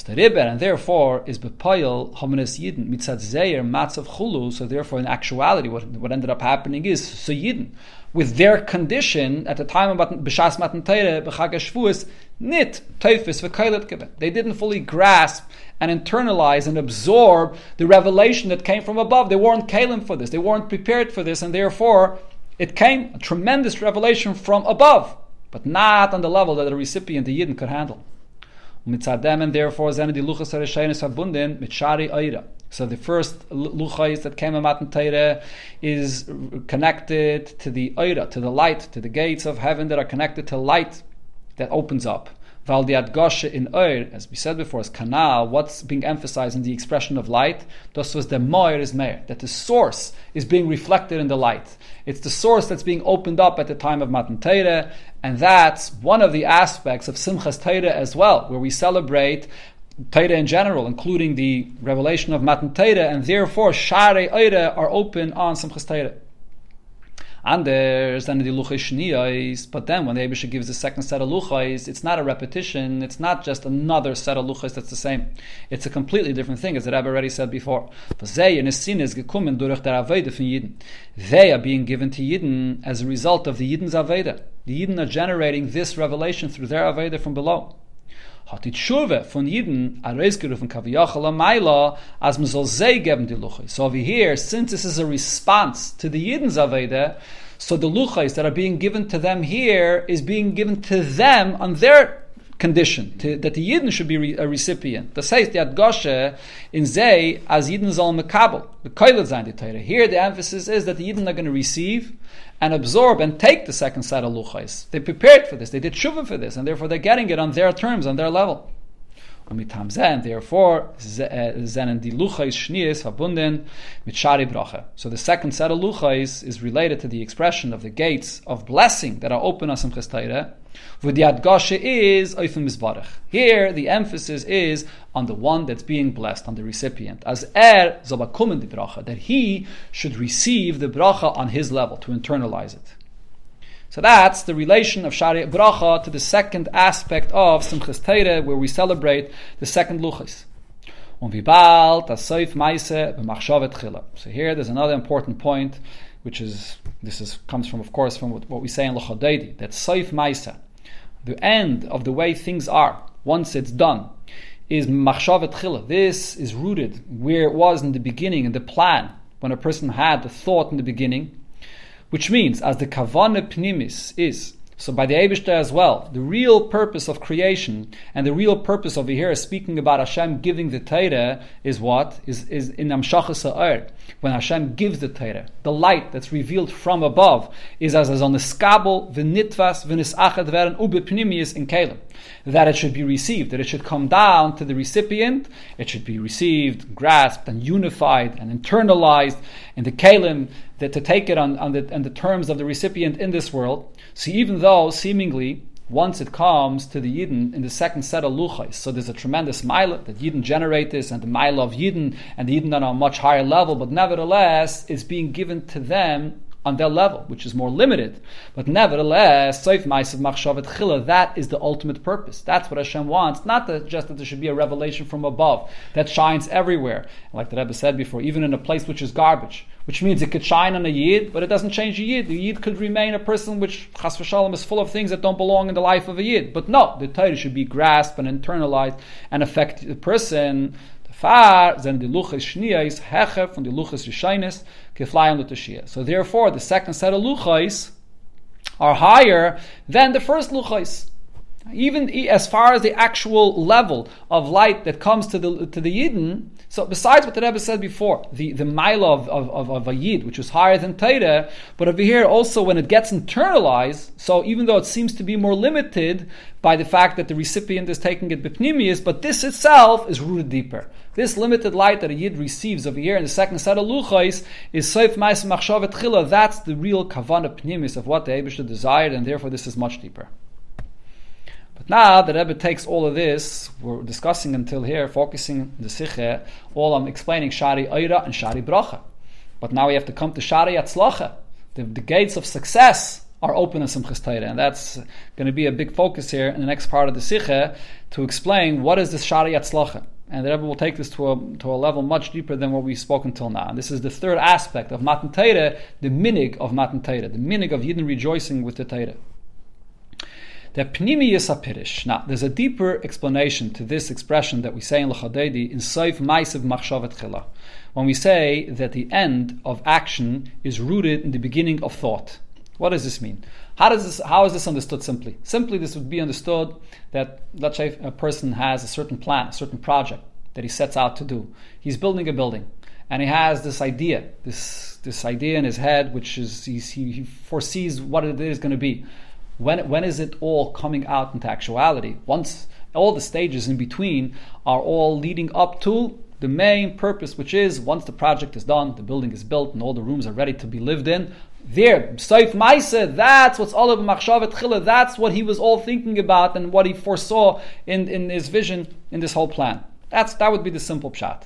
And therefore is bepayel hominis yidden mitzad zeir matzav chulu. So therefore, in actuality, what, what ended up happening is so yidden with their condition at the time of b'shas matan teire b'chag shvuas nit teifis v'kailet geben. They didn't fully grasp and internalize and absorb the revelation that came from above. They weren't kalim for this. They weren't prepared for this, and therefore it came a tremendous revelation from above, but not on the level that the recipient, the Yidden, could handle. and therefore zenedi luchas verbunden mit shari eira. So the first luchais that came in Matan Torah is connected to the eira, to the light, to the gates of heaven that are connected to light that opens up. Val Goshe in Oir, as we said before, is kanal. What's being emphasized in the expression of light? Das was the Moir is Meir, that the source is being reflected in the light. It's the source that's being opened up at the time of Matan Torah, and that's one of the aspects of Simchas Torah as well, where we celebrate Torah in general, including the revelation of Matan Torah, and therefore Share Eire are open on Simchas Torah. And there's then the shniyos, but then when the Abisha gives the second set of luchais, it's not a repetition, it's not just another set of luchais that's the same. It's a completely different thing, as the Rebbe already said before. They are being given to Yidden as a result of the Yidden's Aveda. The Yidden are generating this revelation through their Aveda from below hat von amayla as man soll geben die. So over here, since this is a response to the Yidden's Aveda, so the Luchais that are being given to them here is being given to them on their condition, to, that the Yidden should be re, a recipient. The heißt, die Adgoshe in Zay as Yidden soll mekabel, the koilet die Teire. Here the emphasis is that the Yidden are going to receive, and absorb and take the second set of luchais. They prepared for this, they did shuvah for this, and therefore they're getting it on their terms, on their level. Zen, therefore, zen and bracha. So the second set of luchais is related to the expression of the gates of blessing that are open on Simchas Torah, the is Oifim Mizbarach. Here, the emphasis is on the one that's being blessed, on the recipient. As Er Zobakumen di Bracha, that he should receive the Bracha on his level, to internalize it. So that's the relation of Shari Bracha to the second aspect of Simchas Teire, where we celebrate the second Luchas. So here there's another important point, which is this is comes from, of course, from what, what we say in Lochadeidi, that Saif Maisa, the end of the way things are, once it's done, is Machshavet Chila. This is rooted where it was in the beginning, in the plan, when a person had the thought in the beginning, which means, as the Kavana Pnimis is, so by the Abishta as well, the real purpose of creation and the real purpose over here, speaking about Hashem giving the Torah, is what? Is, is in Amshachas Ha'er. When Hashem gives the Torah, the light that's revealed from above is as, as on the skabel, v'nitvas, v'nisachet veren, ubepnimius in Kalim. That it should be received, that it should come down to the recipient, it should be received, grasped, and unified, and internalized in the Kalim, that to take it on, on, the, on the terms of the recipient in this world. So even though seemingly once it comes to the Yidden in the second set of Luchais, so there's a tremendous mile that Yidden generate this and the mile of Yidden and the Yidden on a much higher level, but nevertheless it's being given to them on their level, which is more limited. But nevertheless, Seif Ma'asav Machshavet Chila, that is the ultimate purpose. That's what Hashem wants. Not that just that there should be a revelation from above that shines everywhere. Like the Rebbe said before, even in a place which is garbage, which means it could shine on a Yid, but it doesn't change a Yid. The Yid could remain a person which, Chas v'shalom, is full of things that don't belong in the life of a Yid. But no, the Torah should be grasped and internalized and affect the person Far then the luchas shnia is hecher from the luchas rishainis keflayim l'tashia. So therefore, the second set of luchas are higher than the first luchas. Even as far as the actual level of light that comes to the to the Yidden, so besides what the Rebbe said before, the, the mila of, of, of, of a Yid, which is higher than Torah, but over here also when it gets internalized, so even though it seems to be more limited by the fact that the recipient is taking it bipnimius, but this itself is rooted deeper. This limited light that a Yid receives over here in the second set of Luchais is Seif Mais Machshavet Chila, that's the real Kavana Pnimis of what the Abisha desired, and therefore this is much deeper. But now the Rebbe takes all of this, we're discussing until here, focusing the Sikhe, all on explaining Shari Eira and Shari Bracha. But now we have to come to Shari Yatzlacha. The, the gates of success are open in Simchas Torah, and that's going to be a big focus here in the next part of the Sikhe to explain what is this Shari Yatzlacha. And the Rebbe will take this to a, to a level much deeper than what we spoke until now. And this is the third aspect of Matan Torah, the minig of Matan Torah, the minig of Yidden rejoicing with the Torah. The pnimi yisapirish. Now, there's a deeper explanation to this expression that we say in Lachadedi in Saif Maisav Machshavet Chila. When we say that the end of action is rooted in the beginning of thought. What does this mean? How does this? How is this understood? Simply, simply, this would be understood that let's say a person has a certain plan, a certain project that he sets out to do. He's building a building, and he has this idea, this this idea in his head, which is he, he foresees what it is going to be. When, when is it all coming out into actuality? Once all the stages in between are all leading up to the main purpose, which is once the project is done, the building is built, and all the rooms are ready to be lived in. There, Saif Maisa, that's what's all of Machshavet Chila, that's what he was all thinking about and what he foresaw in, in his vision in this whole plan. That's, that would be the simple pshat.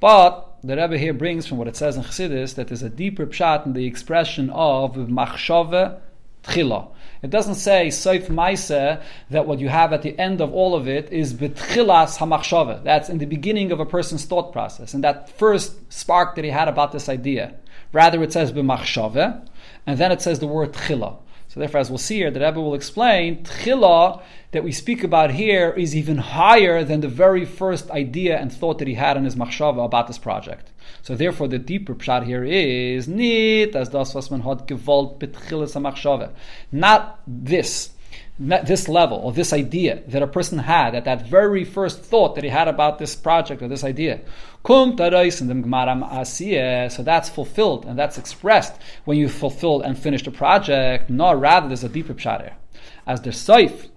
But the Rebbe here brings from what it says in Chassidus that there's a deeper pshat in the expression of Machshave Tchila. It doesn't say Seif Maise that what you have at the end of all of it is Betchilas Hamachshava. That's in the beginning of a person's thought process. And that first spark that he had about this idea. Rather, it says B'machshava, and then it says the word Tchila. So therefore, as we'll see here, the Rebbe will explain, Tchila that we speak about here is even higher than the very first idea and thought that he had in his machshava about this project. So therefore, the deeper pshat here is nit as das was man hat gewollt betchilas machshava. Not this, this level or this idea that a person had at that very first thought that he had about this project or this idea. Kum So that's fulfilled and that's expressed when you fulfill and finish the project. No, rather there's a deeper pshat here. As the saif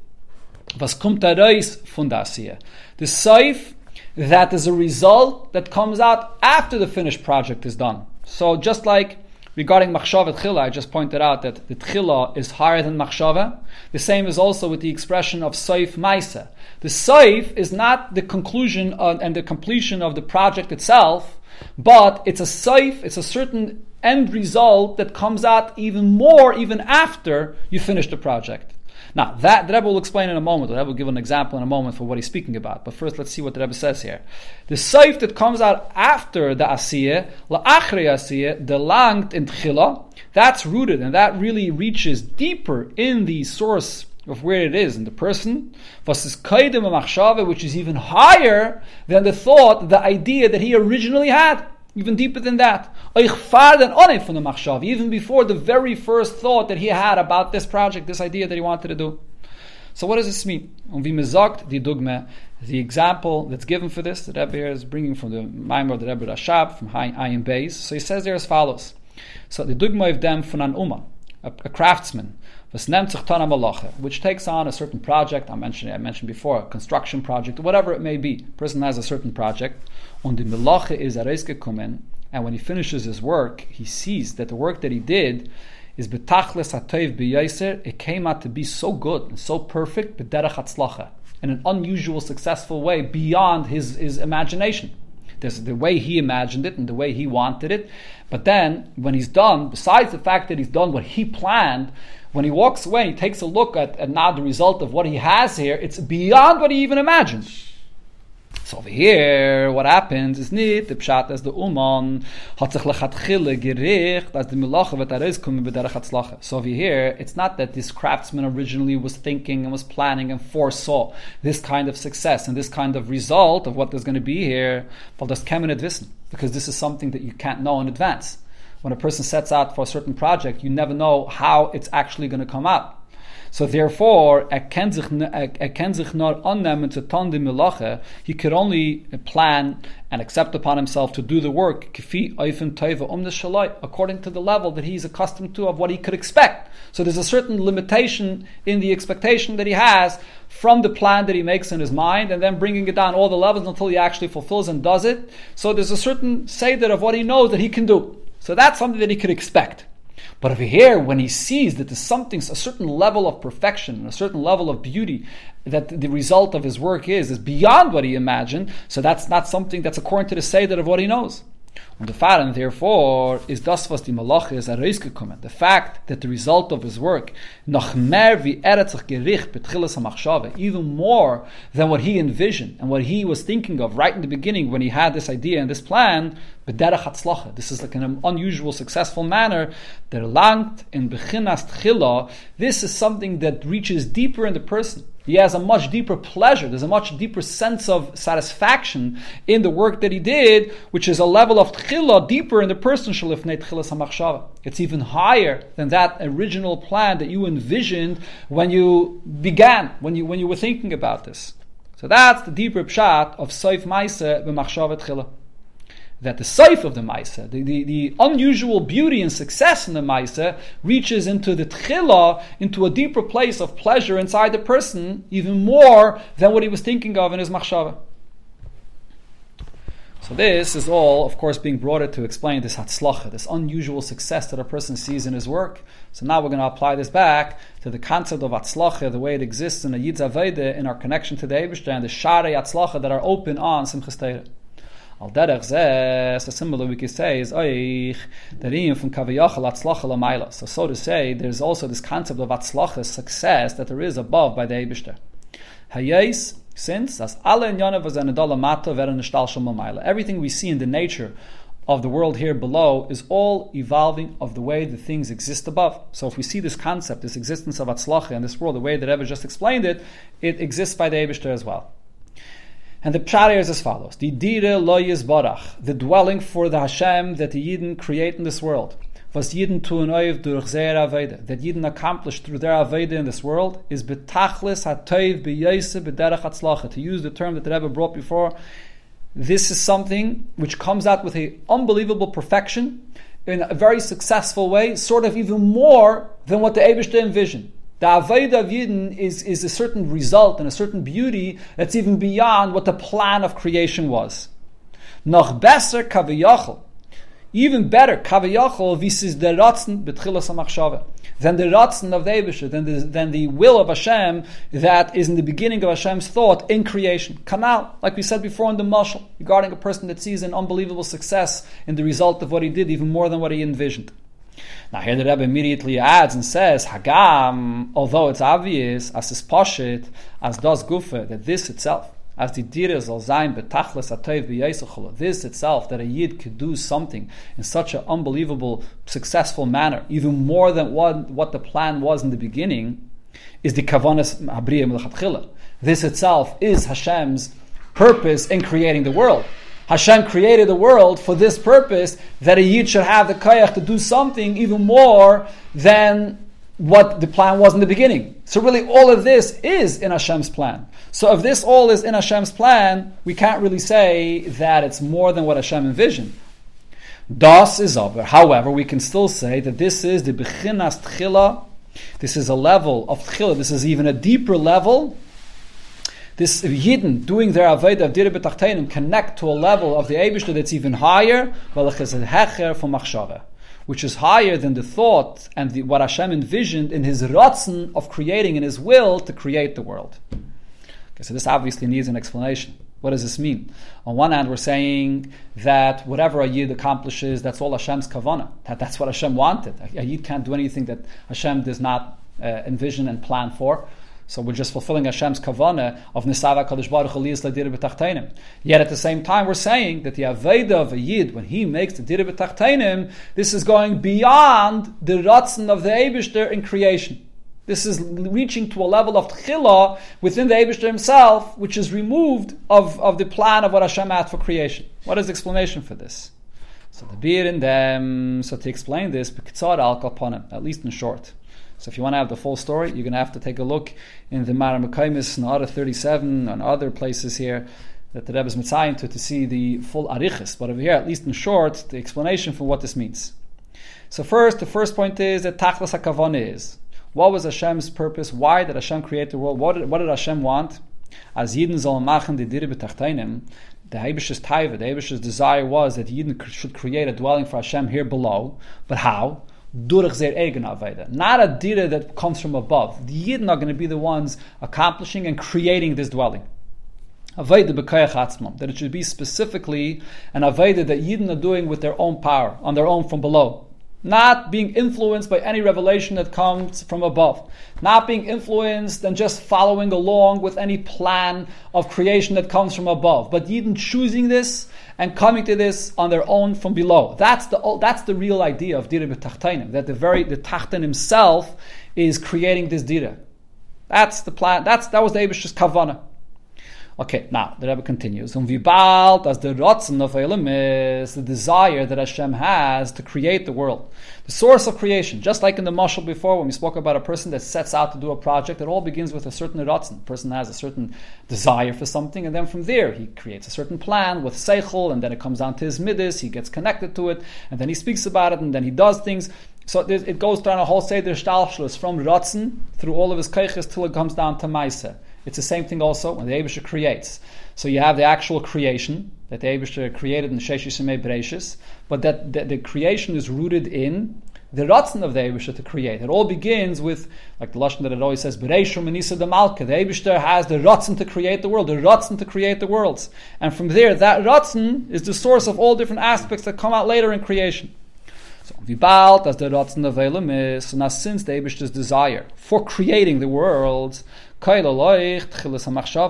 was von der The saif that is a result that comes out after the finished project is done. So just like regarding machshava tchila, I just pointed out that the tchila is higher than machshava. The same is also with the expression of saif maisa. The saif is not the conclusion of, and the completion of the project itself, but it's a saif, it's a certain end result that comes out even more even after you finish the project. Now, that the Rebbe will explain in a moment. The Rebbe will give an example in a moment for what he's speaking about. But first, let's see what the Rebbe says here. The saif that comes out after the asiyah, la'achre asiyah, the langt in tchila, that's rooted and that really reaches deeper in the source of where it is in the person, versus kaidim which is even higher than the thought, the idea that he originally had even deeper than that. Even before the very first thought that he had about this project, this idea that he wanted to do. So what does this mean? The example that's given for this, the Rebbe is bringing from the Maimor the Rebbe Rashab, from Ayin Beis. So he says there as follows. So the dugma of them from an Ummah, a, a craftsman, which takes on a certain project. I mentioned I mentioned before a construction project, whatever it may be. Person has a certain project, and the melache is gekommen, and when he finishes his work, he sees that the work that he did is betachles hatoiv b'yaser. It came out to be so good and so perfect, b'derech hatzlacha, in an unusual, successful way beyond his, his imagination. There's the way he imagined it and the way he wanted it. But then, when he's done, besides the fact that he's done what he planned, when he walks away, he takes a look at, at now the result of what he has here, it's beyond what he even imagined. So over here, what happens is nicht, the pshat as the uman hat lechatchile gericht, as the milacha vet ares kum b'derech hatzlacha. So over here, it's not that this craftsman originally was thinking and was planning and foresaw this kind of success and this kind of result of what there's going to be here, weil das kemen wissen, because this is something that you can't know in advance. When a person sets out for a certain project, you never know how it's actually going to come out. So therefore, er kann sich, er kann sich nur annehmen zu. He could only plan and accept upon himself to do the work kifi oifen teva um shalai according to the level that he's accustomed to of what he could expect. So there's a certain limitation in the expectation that he has from the plan that he makes in his mind and then bringing it down all the levels until he actually fulfills and does it. So there's a certain seder of what he knows that he can do. So that's something that he could expect. But over here, when he sees that there's something, a certain level of perfection, a certain level of beauty, that the result of his work is, is beyond what he imagined, so that's not something that's according to the Seder of what he knows. Und der Fahren, therefore, is das, was die Malach ist, herausgekommen. The fact that the result of his work, noch mehr wie er hat sich gericht, betchilas ha even more than what he envisioned and what he was thinking of right in the beginning when he had this idea and this plan, bederach. This is like an unusual, successful manner. Der langt in beginnast chila. This is something that reaches deeper in the person. He has a much deeper pleasure. There's a much deeper sense of satisfaction in the work that he did, which is a level of tchila deeper in the person It's even higher than that original plan that you envisioned when you began, when you when you were thinking about this. So that's the deeper pshat of Seif Maise b'machshavet tchila that the saif of the Maisa, the, the, the, unusual beauty and success in the Maisa, reaches into the tchila, into a deeper place of pleasure inside the person, even more than what he was thinking of in his machshava. So this is all, of course, being brought in to explain this hatzlacha, this unusual success that a person sees in his work. So now we're going to apply this back to the concept of hatzlacha, the way it exists in a Yidz Aveda, in our connection to the and the Share hatzlacha that are open on Simchas Torah. Al derech zeh, so similar we could say is oich, the riyim from kaviyachal atzlacha lamayla. So so to say, there's also this concept of atzlacha, success, that there is above by the Eibishter. Hayes, since, as alle in Yonav was an adala mata veren nishtal shal Everything we see in the nature of the world here below is all evolving of the way the things exist above. So if we see this concept, this existence of atzlacha in this world, the way that Rebbe just explained it, it exists by the Eibishter as well. And the pshat is as follows: The dire lo barach, the dwelling for the Hashem that the Yidden create in this world. Was Yidden tun oiv durch their aveda, that Yidden accomplish through their aveda in this world, is betachlis hatoiv b'yose b'derech hatzlacha. To use the term that the Rebbe brought before, this is something which comes out with an unbelievable perfection in a very successful way, sort of even more than what the Eibushter envisioned. The Avodah of Yidden is, is a certain result and a certain beauty that's even beyond what the plan of creation was. Noch besser kaviyachol. Even better, kaviyachol visis the ratzen betchilas hamachshava. Than the ratzen of the Ebesher, than the, than the will of Hashem that is in the beginning of Hashem's thought in creation. Kanal, like we said before in the Mashal, regarding a person that sees an unbelievable success in the result of what he did, even more than what he envisioned. Now here the Rebbe immediately adds and says, Hagam, although it's obvious, as is poshit, as does gufa, that this itself, as the dire zal sein betachlis atayv this itself, that a yid could do something in such an unbelievable, successful manner, even more than what, what the plan was in the beginning, is the kavanas habriya This itself is Hashem's purpose in creating the world. Hashem created the world for this purpose that a yid should have the kayach to do something even more than what the plan was in the beginning. So really, all of this is in Hashem's plan. So if this all is in Hashem's plan, we can't really say that it's more than what Hashem envisioned. Das is over. However, we can still say that this is the bechinas tchila. This is a level of tchila. This is even a deeper level this Yidden doing their Aveda of Dira B'Tachtenim connect to a level of the Abishta that's even higher, which is higher than the thought and the, what Hashem envisioned in His Ratzon of creating, in His will to create the world. Okay, so this obviously needs an explanation. What does this mean? On one hand, we're saying that whatever a Yid accomplishes, that's all Hashem's kavana. That, that's what Hashem wanted. A Yid can't do anything that Hashem does not uh, envision and plan for. So we're just fulfilling Hashem's kavana of Nisava Kadosh Baruch Hu Liyas Ladira B'Tachtainim. Yet at the same time, we're saying that the Aveda of a Yid, when he makes the Dira B'Tachtainim, this is going beyond the Ratzon of the Eibishter in creation. This is reaching to a level of tchila within the Abishter himself, which is removed of, of the plan of what Hashem had for creation. What is the explanation for this? So the beer in them, so to explain this, at least in short. So if you want to have the full story, you're going to have to take a look in the Maramukaimis and other 37 and other places here that the Rebbe is mitzayim to to see the full arichis. But over here, at least in short, the explanation for what this means. So first, the first point is that tachlas hakavon is what was Hashem's purpose? Why did Hashem create the world? What did, what did Hashem want? As Yidden soll machen die Dire betachteinim, the Hebish's taiva, the Hebish's desire was that Yidden should create a dwelling for Hashem here below. But how? Durch their eigen Aveda. Not a Dire that comes from above. The Yidden are going to be the ones accomplishing and creating this dwelling. Aveda b'kayach atzmam. That it should be specifically an Aveda that Yidden are doing with their own power, on their own from below not being influenced by any revelation that comes from above, not being influenced and just following along with any plan of creation that comes from above, but even choosing this and coming to this on their own from below. That's the that's the real idea of dira b'tachtainim, that the very the tachtan himself is creating this dira. That's the plan. That's that was the Abish's kavana. Okay, now the Rebbe continues. Um, bald as the rotzen of is the desire that Hashem has to create the world, the source of creation. Just like in the mashal before, when we spoke about a person that sets out to do a project, it all begins with a certain rotzen. The person has a certain desire for something, and then from there he creates a certain plan with seichel, and then it comes down to his midas. He gets connected to it, and then he speaks about it, and then he does things. So it goes down a whole seder stalshlos from rotzen through all of his keiches till it comes down to maisa. It's the same thing also when the Abisha creates. So you have the actual creation that the Abisha created in Sheshi Shemei Bereshis, but that the, the, creation is rooted in the Ratzon of the Abisha to create. It all begins with, like the Lashon that it always says, Bereshim Manisa de Malka. The Abisha has the Ratzon to create the world, the Ratzon to create the worlds. And from there, that Ratzon is the source of all different aspects that come out later in creation. So, bald as the Ratzon of Elam is, so now since the Abish's desire for creating the worlds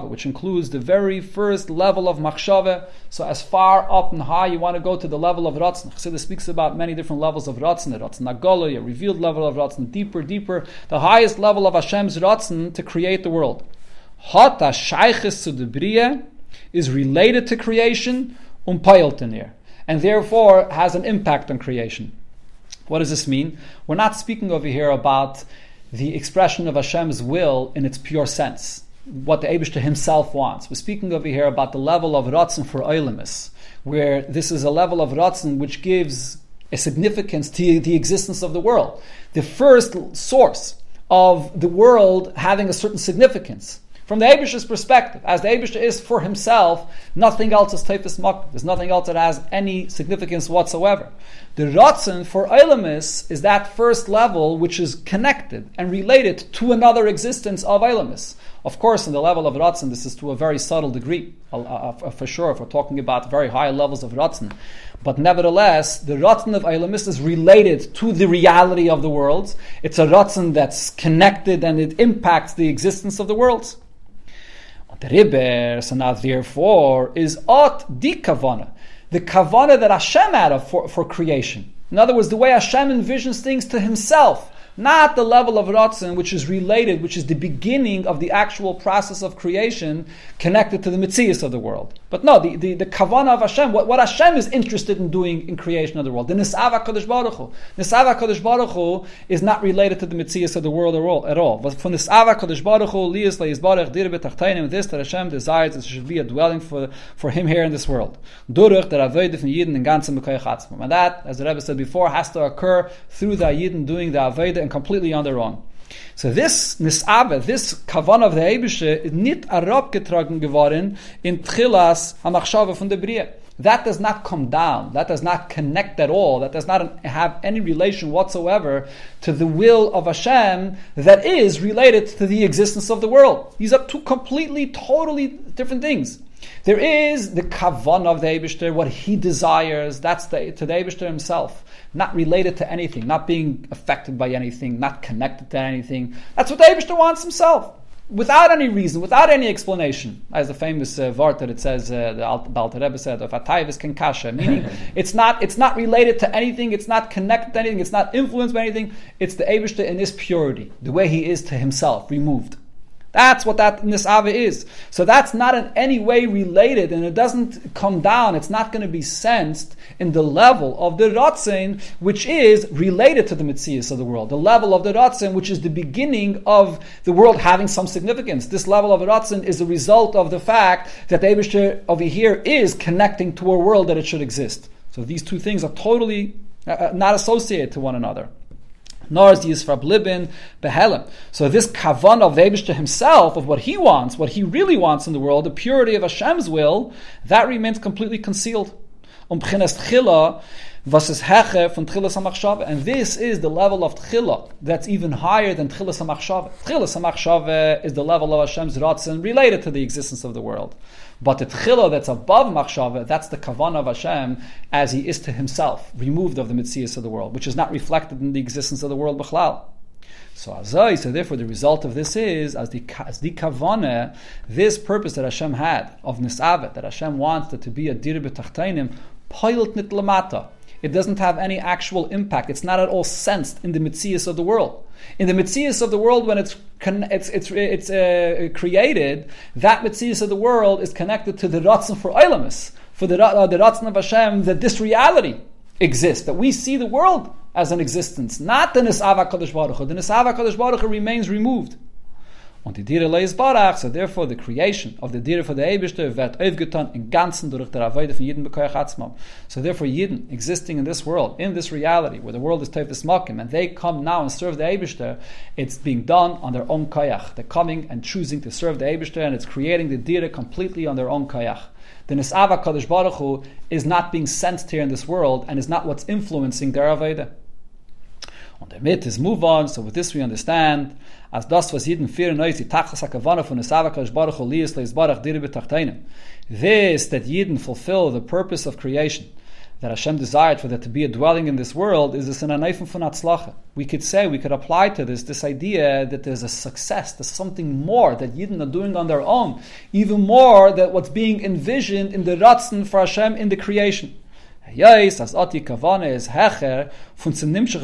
which includes the very first level of machshava. So as far up and high you want to go to the level of ratzon. Chassidus speaks about many different levels of ratzon. Ratzon agolo, a revealed level of ratzon, deeper, deeper. The highest level of Hashem's ratzon to create the world. Hata shayches to the is related to creation, umpayeltenir, and therefore has an impact on creation. What does this mean? We're not speaking over here about the expression of Hashem's will in its pure sense, what the Abishta himself wants. We're speaking over here about the level of Ratzon for Oilimus, where this is a level of Ratzon which gives a significance to the existence of the world. The first source of the world having a certain significance. From the Abish's perspective, as the Abish is for himself, nothing else is Taifis Mak. There's nothing else that has any significance whatsoever. The Ratzin for Eilamis is that first level which is connected and related to another existence of Eilamis. Of course, in the level of Ratzin, this is to a very subtle degree, for sure, if we're talking about very high levels of Ratzin. But nevertheless, the Ratzin of Eilamis is related to the reality of the world. It's a Ratzin that's connected and it impacts the existence of the world. The Riber, so now therefore, is Ot Di Kavana the kavana that Hashem had for, for creation. In other words, the way Hashem envisions things to himself not the level of Ratzin, which is related, which is the beginning of the actual process of creation connected to the Mitzias of the world. But no, the, the, the Kavana of Hashem, what, what Hashem is interested in doing in creation of the world, the Nisava Kodesh Baruch Hu. Nisava Kodesh Baruch Hu is not related to the Mitzias of the world at all. But for Nisava Kodesh Baruch Hu, Liyas Leis Baruch, Dir B'Tachtainim, this that Hashem desires that there should be a dwelling for, for Him here in this world. Duruch, der Avodah von Yidden in ganzem Mekoyach And that, as the Rebbe said before, has to occur through the Yidden doing the Avodah and completely on their own. So this Nisave, this Kavan of the Ebische, is nit getragen geworden in Tchilas HaMachshava von der Brie. That does not come down. That does not connect at all. That does not have any relation whatsoever to the will of Hashem that is related to the existence of the world. These are two completely, totally different things. There is the kavan of the Eibishter, what he desires, that's the, to the Eibishter himself not related to anything, not being affected by anything, not connected to anything. That's what the Abishter wants himself. without any reason, without any explanation, as the famous uh, vart that it says, uh, the Alter Rebbe said, of Atayvis Kenkasha, meaning it's not, it's not related to anything, it's not connected to anything, it's not influenced by anything, it's the Abishta in his purity, the way he is to himself, removed. That's what that nisava is. So that's not in any way related, and it doesn't come down. It's not going to be sensed in the level of the ratzin, which is related to the mitzias of the world. The level of the ratzin, which is the beginning of the world having some significance. This level of ratzin is a result of the fact that the over here is connecting to a world that it should exist. So these two things are totally uh, uh not associated to one another nor is the Yisrab Libin Behelim. So this kavan of the himself, of what he wants, what he really wants in the world, the purity of Hashem's will, that remains completely concealed. Um. And this is the level of Tchila that's even higher than Tchilas HaMachshava. Tchilas HaMachshava is the level of Hashem's Ratzin related to the existence of the world. But the Tchila that's above Machshava, that's the Kavanah of Hashem as he is to himself, removed of the Mitzias of the world, which is not reflected in the existence of the world B'chlal. So Azai, so therefore the result of this is, as the, as the Kavanah, this purpose that Hashem had, of Nisavet, that Hashem wants that to be a Dir B'tachtainim, Poilt Nit Lamata it doesn't have any actual impact. It's not at all sensed in the mitzias of the world. In the mitzias of the world, when it's it's it's, it's uh, created, that mitzias of the world is connected to the ratzon for ilamis, for the uh, the ratzon of Hashem that this reality exists, that we see the world as an existence, not the nisava kadosh baruch The nisava kadosh baruch remains removed. Und die Dire leis barach, so therefore the creation of the Dire for the Eibishter wird aufgetan in ganzen durch der Avoide von Yidden bekoyach atzmam. So therefore Yidden existing in this world, in this reality, where the world is tev makim, and they come now and serve the Eibishter, it's being done on their own koyach. They're coming and choosing to serve the Eibishter, and it's creating the Dire completely on their own koyach. The Nisava Kadosh Baruch Hu is not being sensed here in this world, and is not what's influencing their Avodah. Und damit is move on, so with this we understand, as das was jeden fear neus die tachas hakavana von esava kadosh baruch lias leis baruch dir betachtainim. This that Yidden fulfill the purpose of creation, that Hashem desired for there to be a dwelling in this world, is this an anayfim von atzlacha. We could say, we could apply to this, this idea that there's a success, there's something more that Yidden are doing on their own, even more than what's being envisioned in the ratzin for Hashem in the creation. Yais, as kavane is hecher,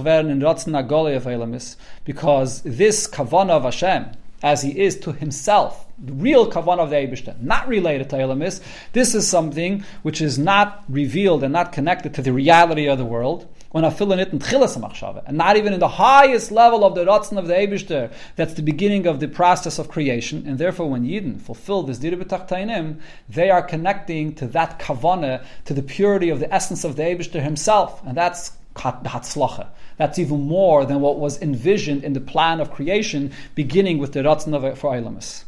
werden in agole of elamis, because this kavana of Hashem, as he is to himself, the real kavanah of the Eibishter, not related to Elamis, this is something which is not revealed and not connected to the reality of the world, when I fill in it in and not even in the highest level of the Ratzon of the Eibishter, that's the beginning of the process of creation, and therefore when Yidden fulfill this Diribetachtainim, they are connecting to that kavana, to the purity of the essence of the Eibishter himself, and that's Hatzlacha. That's even more than what was envisioned in the plan of creation, beginning with the Ratzon of for Eilamis.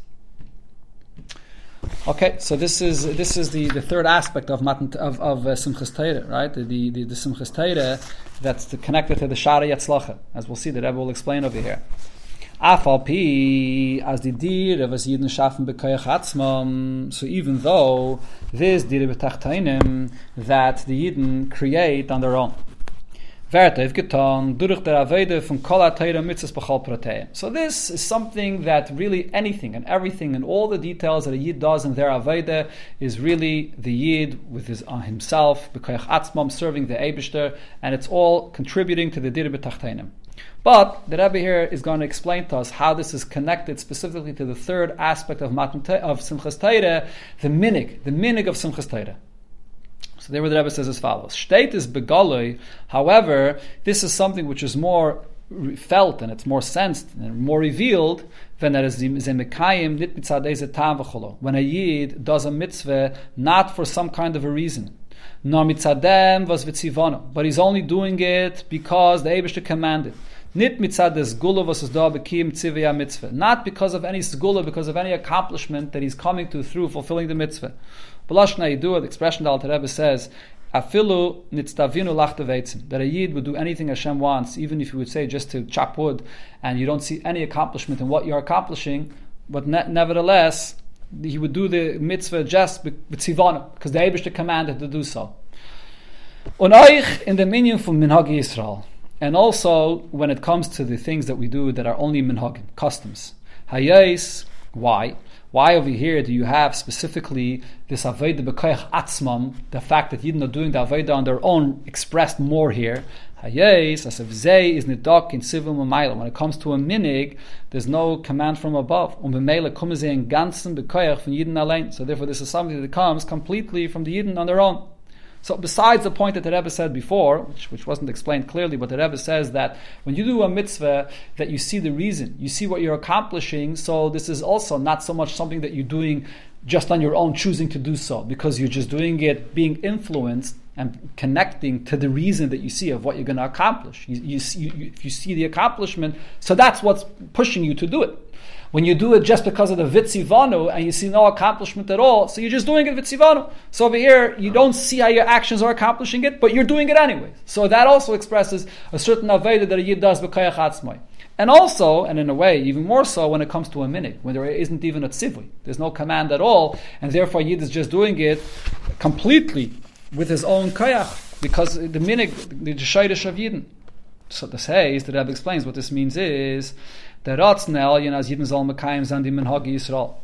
Okay, so this is this is the, the third aspect of matan, of of uh, Simchas Torah, right? The the, the, the Simchas Torah that's the, connected to the Shara Yatzlacha, as we'll see. The Rebbe will explain over here. Afal pi as the dir of as Yidden schaffen bekoyach atzmam. So even though this dir betachtainem that the Yidden create on their own getan durch der Avede von So this is something that really anything and everything and all the details that a Yid does in their Avede is really the Yid with his uh, himself, b'koyach atzmam, serving the Eibishter, and it's all contributing to the dir b'tachteinim. But the Rebbe here is going to explain to us how this is connected specifically to the third aspect of Matan of Simchas Torah, the minig, the minig of Simchas Torah. So there the Rebbe says as follows. State is begaloi, however, this is something which is more felt and it's more sensed and more revealed when a yid does a mitzvah not for some kind of a reason. But he's only doing it because the Eibushter commanded. Not because of any sgula, because of any accomplishment that he's coming to through fulfilling the mitzvah. Balashna Yidu, the expression that Alter Rebbe says, Afilu nitztavinu lachtevetzim, that a Yid would do anything Hashem wants, even if you would say just to chop wood, and you don't see any accomplishment in what you're accomplishing, but ne- nevertheless, he would do the mitzvah just tzivana, because the Abishta commanded to do so. Euch in the minion from Minhag Yisrael, and also when it comes to the things that we do that are only minhagim, customs. Hayais Why? Why over here do you have specifically this Aveda Bekoyach Atzmam, the fact that Yidden are doing the Aveda on their own, expressed more here? Hayes, as if Zay is Nidok in Civil Mamayla. When it comes to a minig, there's no command from above. Um in von Yidden. So therefore this is something that comes completely from the Yidden on their own. So besides the point that the Rebbe said before, which, which wasn't explained clearly, but the Rebbe says that when you do a mitzvah, that you see the reason, you see what you're accomplishing. So this is also not so much something that you're doing just on your own, choosing to do so, because you're just doing it, being influenced and connecting to the reason that you see of what you're going to accomplish. You, you, you, you see the accomplishment, so that's what's pushing you to do it. When you do it just because of the vitzivanu and you see no accomplishment at all, so you're just doing it vitzivanu. So over here, you don't see how your actions are accomplishing it, but you're doing it anyway. So that also expresses a certain aveda that a yid does b'kayach atzmai. And also, and in a way, even more so when it comes to a minute, when there isn't even a tzivui. There's no command at all, and therefore Yid is just doing it completely with his own kayach, because the minig, the shayrish of Yidden. So the says, the Rebbe explains what this means is der Ratzen Elyon as Yidden soll mekayim zan di Yisrael.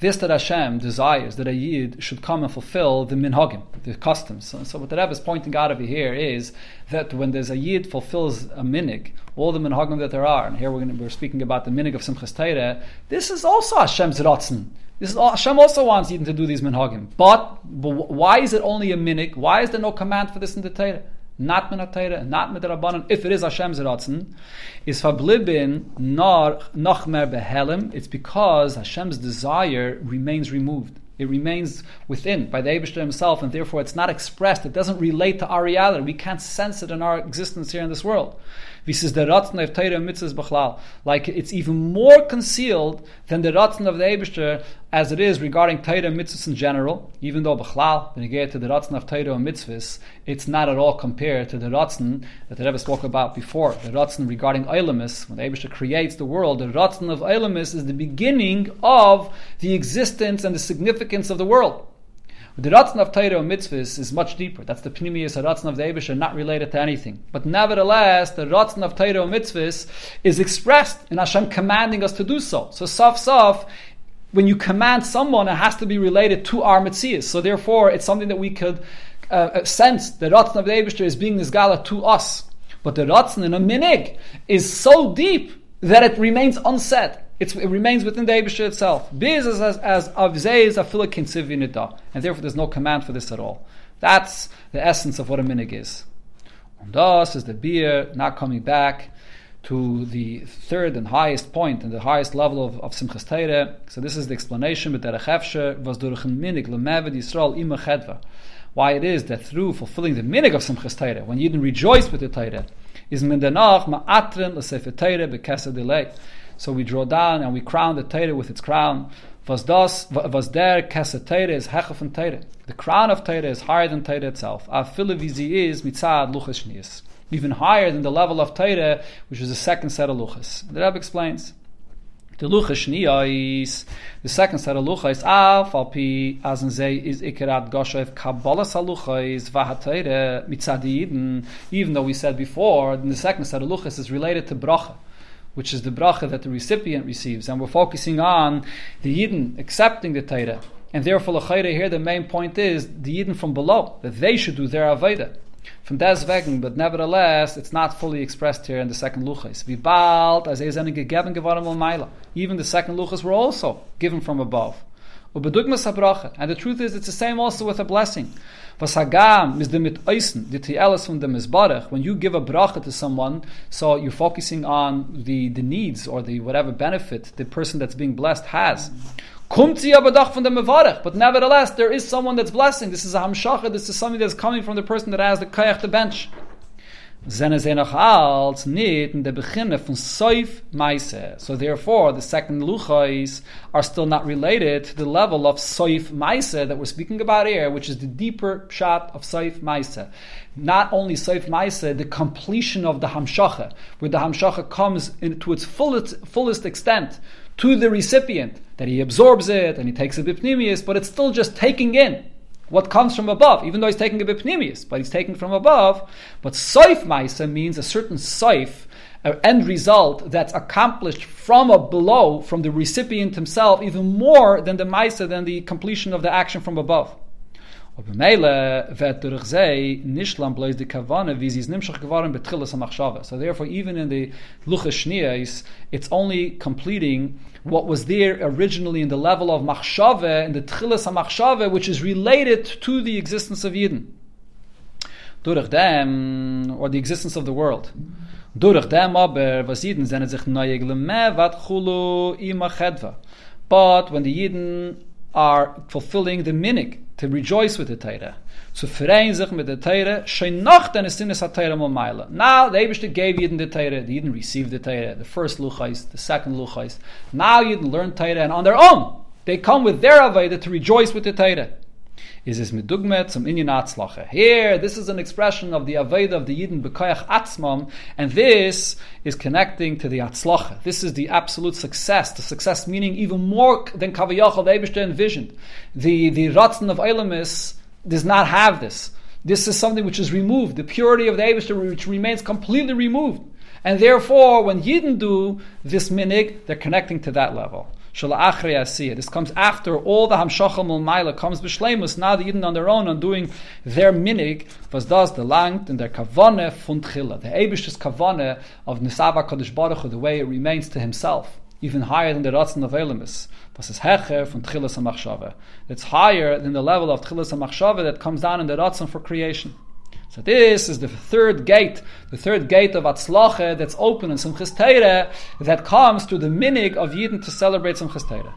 This that Hashem desires that a Yid should come and fulfill the minhagim, the customs. So, so what the Rebbe is pointing out over here is that when there's a Yid fulfills a minig, all the minhagim that there are, and here we're, gonna, we're speaking about the minig of Simchas Torah, this is also Hashem's Ratzen. This is Hashem also wants Yidden to do these minhagim. But, but why is it only a minig? Why is there no command for this in the Torah? Not min Torah, not mit Rabbanon, if it is Hashem's Ratzon, is fablibin nor nachmer behelim, it's because Hashem's desire remains removed. It remains within by the Abishter himself, and therefore it's not expressed. It doesn't relate to our reality. We can't sense it in our existence here in this world. This is the Ratzon of Torah mitzvahs b'chlal. Like it's even more concealed than the Ratzon of the Eibishter as it is regarding Torah mitzvahs in general. Even though b'chlal, when you get to the Ratzon of Torah mitzvahs, it's not at all compared to the Ratzon that the Rebbe spoke about before. The Ratzon regarding Eilamis, when the Eibishter creates the world, the Ratzon of Eilamis is the beginning of the existence and the significance of the world. The Ratzon of Torah and mitzvahs is much deeper. That's the Pnimius Ratzon of the Abisha, not related to anything. But nevertheless, the Ratzon of Torah and mitzvahs is expressed in Hashem commanding us to do so. So Saf Saf, when you command someone, it has to be related to our mitzvahs. So therefore, it's something that we could uh, uh sense. The Ratzon of the Abisha is being this gala to us. But the Ratzon in a minig is so deep that it remains unsaid. It's, it remains within the Abishah itself. Biz as as avzei is a and therefore there's no command for this at all. That's the essence of what a minig is. And thus is the beer not coming back to the third and highest point and the highest level of, of Simchas Teire. So this is the explanation with Derech was minig Yisrael ima chedva. Why it is that through fulfilling the minig of Simchas Teire, when you didn't rejoice with the Teire, is min denach ma'atren l'sefer Teire bekesa delay. So we draw down and we crown the Torah with its crown. Was das, was Torah is Hecha von Torah. The crown of Torah is higher than Torah itself. Afile vizi is mitzad luchas. Even higher than the level of Torah, which is the second set of luchas. The Rebbe explains. The luchas shniya is the second set of luchas. Af al pi azen zay is ikerat goshev kabbalah salucha is vahatayre mitzad Even though we said before, the second set of luchas is related to bracha which is the bracha that the recipient receives, and we're focusing on the Yidden accepting the Torah. And therefore, here the main point is the Yidden from below, that they should do their Aveda. From des wegen, but nevertheless, it's not fully expressed here in the second luchas. Wie Even the second luchas were also given from above. And the truth is, it's the same also with a blessing. Was is the mit eisen, the from the mizbarach. When you give a bracha to someone, so you're focusing on the, the needs or the whatever benefit the person that's being blessed has. Kommt doch von dem. But nevertheless, there is someone that's blessing. This is a hamshacha. This is something that's coming from the person that has the kayach, the bench. Zene in beginne von Meise. So therefore, the second luchais are still not related to the level of Soif Meise that we're speaking about here, which is the deeper shot of Soif Meise. Not only Soif Meise, the completion of the Hamshacha, where the Hamshacha comes to its fullest, fullest extent to the recipient, that he absorbs it and he takes it bipnimius, but it's still just taking in what comes from above, even though he's taking a bipnimius, but he's taking from above. But soif maisa means a certain soif, an end result that's accomplished from a below, from the recipient himself, even more than the Maisa, than the completion of the action from above. Aber Meile wird durch sie nicht lang bloß die Kavane, wie sie es nimschach geworden betrilles am Achshava. So therefore, even in the Lucha Shnias, it's only completing what was there originally in the level of Machshave in the Trilles HaMachshava, which is related to the existence of Yidden. Durch dem, or the existence of the world. Durch dem aber, was Yidden sind sich neue Gleme, wat ima chedva. But when the Yidden are fulfilling the minig, to rejoice with the Torah, zu verein sich mit der Torah, schon noch den Sinnes hat Torah mal meile. Now, the Eberste gave Yidden the Torah, the Yidden received the Torah, the first Luchais, the second Luchais. Now Yidden learn Torah, and on their own, they come with their Aveda to rejoice with the Torah. Is es medugmet zum inyan atzlache. Here, this is an expression of the Aveda of the Yidden bekoyach atzmam, and this is connecting to the atzlache. This is the absolute success, the success meaning even more than Kavayachal the Eberste envisioned. The, the Ratzon of Eilamis does not have this. This is something which is removed. The purity of the Eberste which remains completely removed. And therefore, when Yidden do this minig, they're connecting to that level. This comes after all the Hamshachal Mulmaila comes b'shleimus. Now the Yidden on their own on doing their minig was does the langt and their kavane tchila. The Eibish's kavane of Nisava Kodesh Baruch Hu, the way it remains to himself, even higher than the Ratzon of Elamis. Das ist Hecher von Tchilas HaMachshava. It's higher than the level of Tchilas HaMachshava that comes down in the Ratzon for creation. So this is the third gate, the third gate of Atzloche that's open in Simchas Teire that comes to the minig of Yidden to celebrate Simchas Teire.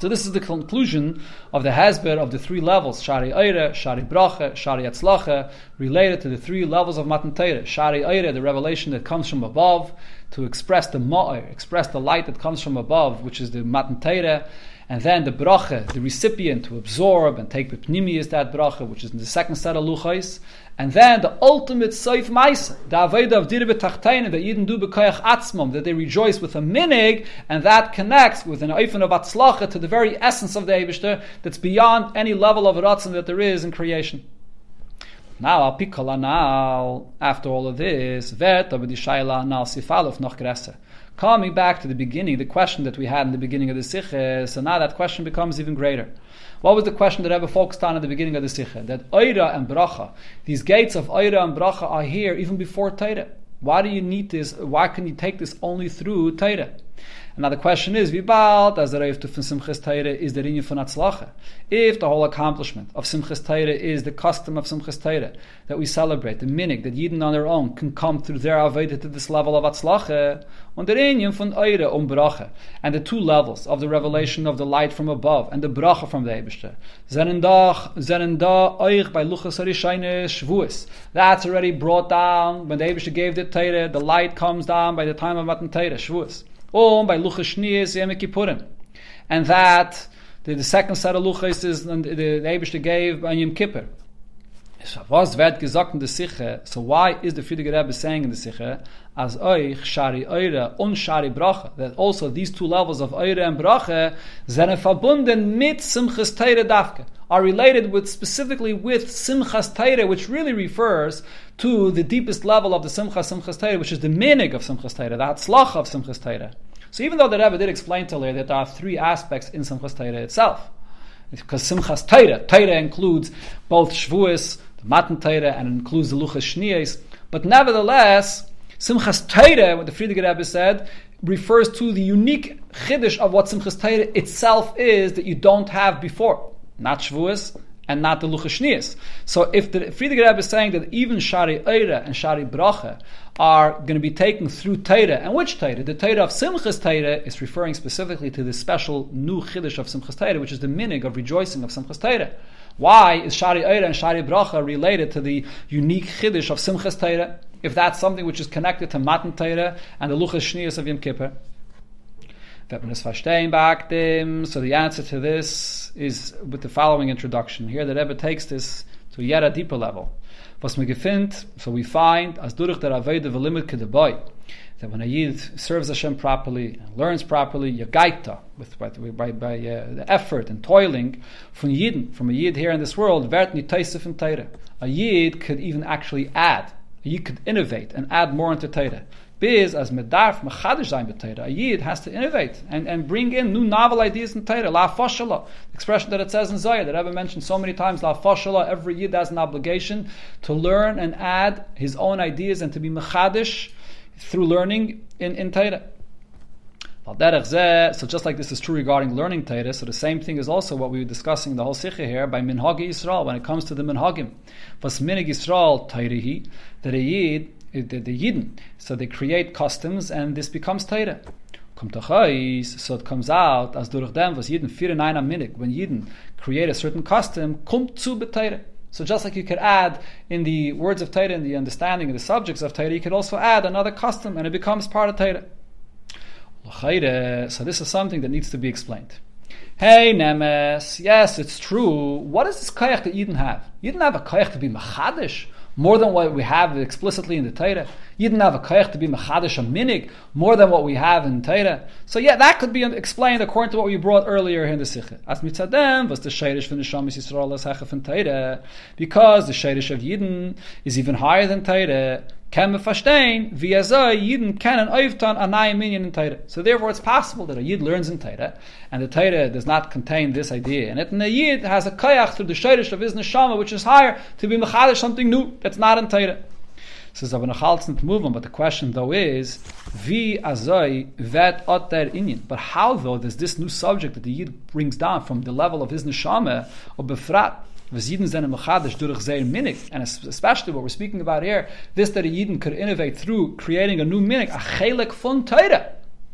So this is the conclusion of the Hasber of the three levels, Shari Eire, Shari Brache, Shari Atzlache, related to the three levels of Matan Teire. Shari Eire, the revelation that comes from above, to express the Ma'ir, express the light that comes from above, which is the Matan Teire, and then the bracha, the recipient to absorb and take b'pnimi is that bracha, which is in the second set of luchais, and then the ultimate seif maisa, the aveda of dirbe tachtayin, that yidden do b'koyach atzmom, that they rejoice with a minig, and that connects with an oifen of atzlacha to the very essence of the Eibishter, that's beyond any level of ratzon that there is in creation. Now, al pikola now, after all of this, vet shaila now sifalof noch gresse. Coming back to the beginning, the question that we had in the beginning of the Sikha, so now that question becomes even greater. What was the question that Rebbe focused on at the beginning of the Sikha? That Oira and Bracha, these gates of Oira and Bracha are here even before Torah. Why do you need this? Why can you take this only through Torah? Now the question is, von Simchas Teire is von Atzlache? If the whole accomplishment of Simchas Teire is the custom of Simchas Teire, that we celebrate, the minig, that Yidden on their own can come through their Aveda to this level of Atzlache, und der Rinje von Eire um Brache, and the two levels of the revelation of the light from above, and the Brache from the da, zenen da euch bei Luchas Harishayne Shvuas. That's already brought down, when the Eibishter gave the Teire, the light comes down by the time of Matan Teire, Shvuas. Or by Luchas Shnias Yom Kippurim. And that, the, the second set of Luchas is the, the, gave by Yom Kippur. So was wird gesagt in der so why is the Frierdiker Rebbe saying in the Siche, as euch Shari Eure und Shari Brache, that also these two levels of Eure and Brache verbunden mit Simchas Teire Davke, are related with specifically with Simchas Teire, which really refers to the deepest level of the Simchas Simchas Teire, which is the minig of Simchas Teire, the Hatzlach of Simchas Teire. So even though the Rebbe did explain to her that there are three aspects in Simchas Teire itself, because Simchas Teire, Teire includes both Shavuos, the Matan Teire, and includes the Luchas Shnias, but nevertheless, Simchas Teire, what the Frierdiker Rebbe said, refers to the unique chiddush of what Simchas Teire itself is that you don't have before. Not Shavuos, and not the Luchashnias. So if the Frierdiker Rebbe is saying that even Shari Eire and Shari Brache are going to be taken through Teire, and which Teire? The Teire of Simchas Teire is referring specifically to the special new Chiddush of Simchas Teire, which is the minig of rejoicing of Simchas Teire. Why is Shari Eire and Shari Bracha related to the unique Chiddush of Simchas Teire? If that's something which is connected to Matan Teire and the Luchas Shnias of Yom Kippur. So the answer to this is with the following introduction. Here the Rebbe takes this to yet a deeper level. Was gefind, so we find, as durch der Avede velimit kedeboy, that when a Yid serves Hashem properly, and learns properly, yagaita, with by, by, by uh, the effort and toiling from Yidden, from a Yid here in this world, vert nitaisif and. A Yid could even actually add, a Yid could innovate and add more into Teire Biz as medarf machadish zayin b'Torah. A yid has to innovate and, and bring in new novel ideas in Torah. La fashala, expression that it says in Zohar that Rebbe mentioned so many times. La fashala. Every yid has an obligation to learn and add his own ideas and to be machadish through learning in in Torah. So just like this is true regarding learning Torah, so the same thing is also what we were discussing the whole Sikha here by Minhagi Yisrael when it comes to the Minhagim. Was Minig Yisrael Torah that a Yid, the, the Yidden, so they create customs and this becomes Torah. So it comes out as durch dem was Yidden vier in einer when Yidden create a certain custom. So just like you could add in the words of Torah, in the understanding of the subjects of Torah, you could also add another custom and it becomes part of Torah. So this is something that needs to be explained. Hey Nemes, yes, it's true. What is this koyach that Eden have? Didn't have a koyach to be machadish more than what we have explicitly in the Torah. You didn't have a koyach to be machadish a minig more than what we have in Torah. So yeah, that could be explained according to what we brought earlier in the Sikha. As mitzadem was the shayrish from the Shamis Yisrael as in Torah, because the shayrish of Yidden is even higher than Torah er in. So therefore it's possible that a Yid learns in Torah, and the Torah does not contain this idea in it, and the Yid has a koyach through the shayrish of his neshama, which is higher, to be mechadish something new that's not in Torah. Says aber noch on, but the question though is, wie azoi vet ot der inyan. But how though does this new subject that the Yid brings down from the level of his neshama, or befrat, minig, and especially what we're speaking about here, this that a Yidden could innovate through creating a new minik, a chelik fun Torah.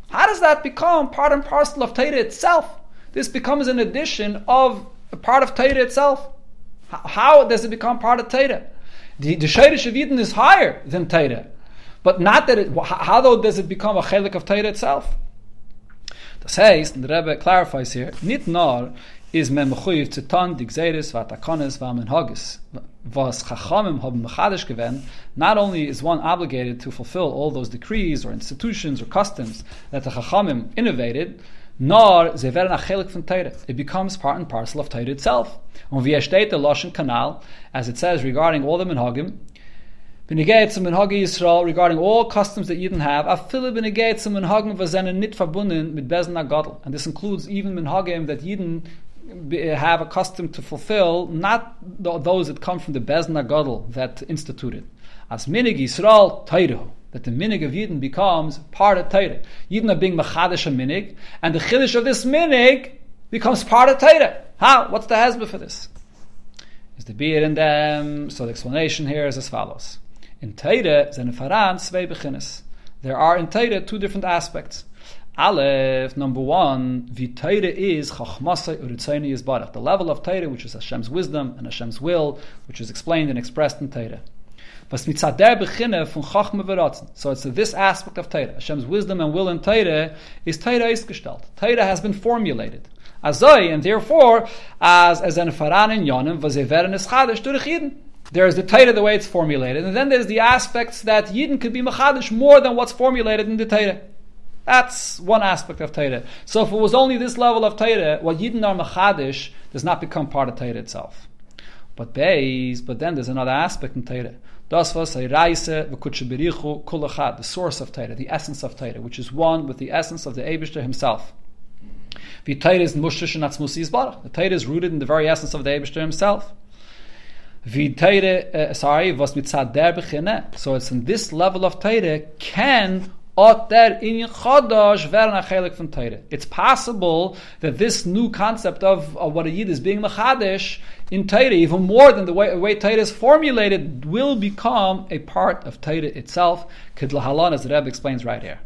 How does that become part and parcel of Torah itself? This becomes an addition of a part of Torah itself. How does it become part of Torah? The, the Shayrish of Yidden is higher than Torah. But not that it, how though does it become a chelik of Torah itself? Das heißt, and the Rebbe clarifies here, nit nor is men mechuyev zu tan die gzeres va takones va men hagis was chachamim haben mechadish gewen not only is one obligated to fulfill all those decrees or institutions or customs that the chachamim innovated nor ze werden a chelik von Teire. It becomes part and parcel of Teire itself. Und wie er steht, the Lashon Kanal, as it says regarding all the Minhagim, Benegeit zum Minhagi Yisrael regarding all customs that Yidden have, afile benegeit zum Minhagim was nit verbunden mit Bezen Agadol. And this includes even Minhagim that Yidden have a custom to fulfill, not those that come from the Bezna Gadol that instituted. As minig Yisrael Tairu, that the minig of Yidden becomes part of Torah. Yidden are being machadish a minig, and the chiddush of this minig becomes part of Torah. How? What's the hezbollah for this? Is the beer in them? So the explanation here is as follows. In Torah, there are in Torah two different aspects. Aleph, number one, the Torah is Chachmasai Uritzayni Yizbarach, the level of Torah which is Hashem's wisdom and Hashem's will, which is explained and expressed in Torah. So it's this aspect of Torah, Hashem's wisdom and will in Torah, is Torah isgestalt. Torah has been formulated. Azoi, and therefore, as as an faran in yonim, vazeveren is chadish durch Yidden. There's the Torah the way it's formulated, and then there's the aspects that Yidden could be machadish more than what's formulated in the Torah. That's one aspect of Torah. So if it was only this level of Torah, what Yidden are Machadish does not become part of Torah itself. But Beis, but then there's another aspect in Torah. Das was the source of Torah, the essence of Torah, which is one with the essence of the Abishter himself. The Torah is. The Torah is rooted in the very essence of the Abishter himself. Uh, sorry, was mitzad der. So it's in this level of Torah can it's possible that this new concept of, of what a yid is being machadish in Torah, even more than the way, way Torah is formulated, will become a part of Torah itself. Kidlahalan, as the Rebbe explains right here.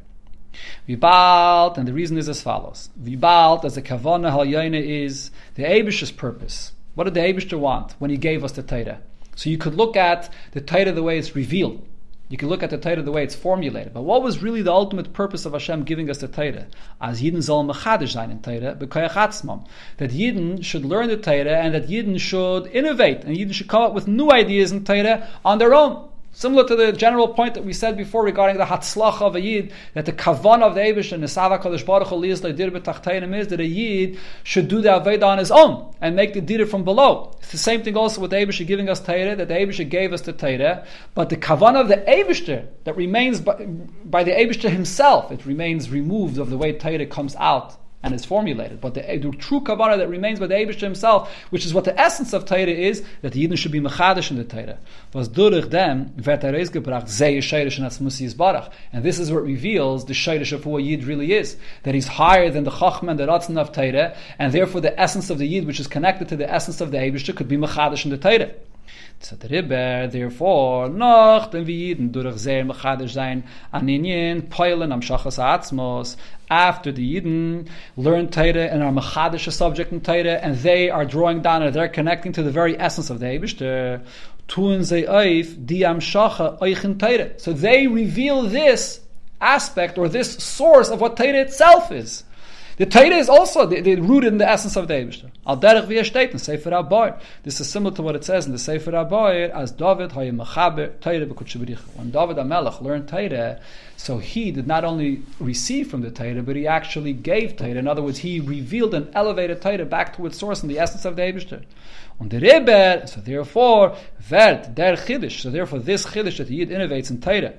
Vibalt, and the reason is as follows. Vibalt, as the kavana halyayna is the Abish's purpose. What did the Abishter want when he gave us the Torah? So you could look at the Torah the way it's revealed. You can look at the Torah the way it's formulated. But what was really the ultimate purpose of Hashem giving us the Torah? As Yidden mechadish in Torah. That Yidden should learn the Torah and that Yidden should innovate and Yidden should come up with new ideas in Torah on their own. Similar to the general point that we said before regarding the Hatzlach of a Yid, that the Kavan of the Abish and the Sava Kadosh Baruch Hu is that a Yid should do the Aveda on his own and make the Dira from below. It's the same thing also with the Abish giving us Torah, that the Abish gave us the Torah, but the Kavan of the Abish that remains by, by the Abish himself, it remains removed of the way Torah comes out and is formulated. But the, the true Kabbalah that remains by the Abish himself, which is what the essence of Torah is, that the Yidden should be mechadish in the Torah. Was durch dem wird er gebracht, zeh sheirish and barach. And this is what reveals the sheirish of who a Yid really is. That he's higher than the Chachman, the Ratzin of Torah, and therefore the essence of the Yid, which is connected to the essence of the Abish, could be mechadish in the Torah. Tzat therefore, noch den wir Yidden durch sehr mechadisch sein, an Inyen, peilen am Shachas Atzmos, after the Yidden learn Torah and are mechadish a subject in Torah, and they are drawing down and they're connecting to the very essence of the Eibishter, tun ze oif di am shacha oichin Torah. So they reveal this aspect or this source of what Torah itself is. The Torah is also the, the, rooted in the essence of the Eibishter. Al derech v'yeh state in Sefer HaBoyer. This is similar to what it says in the Sefer HaBoyer as David hayim mechaber Torah b'kutsh When David HaMelech learned Torah, so he did not only receive from the Torah, but he actually gave Torah. In other words, he revealed and elevated Torah back to its source in the essence of the Eibishter. Und der Rebbe, so therefore, vert der Chiddush, so therefore this Chiddush that the Yid innovates in Torah,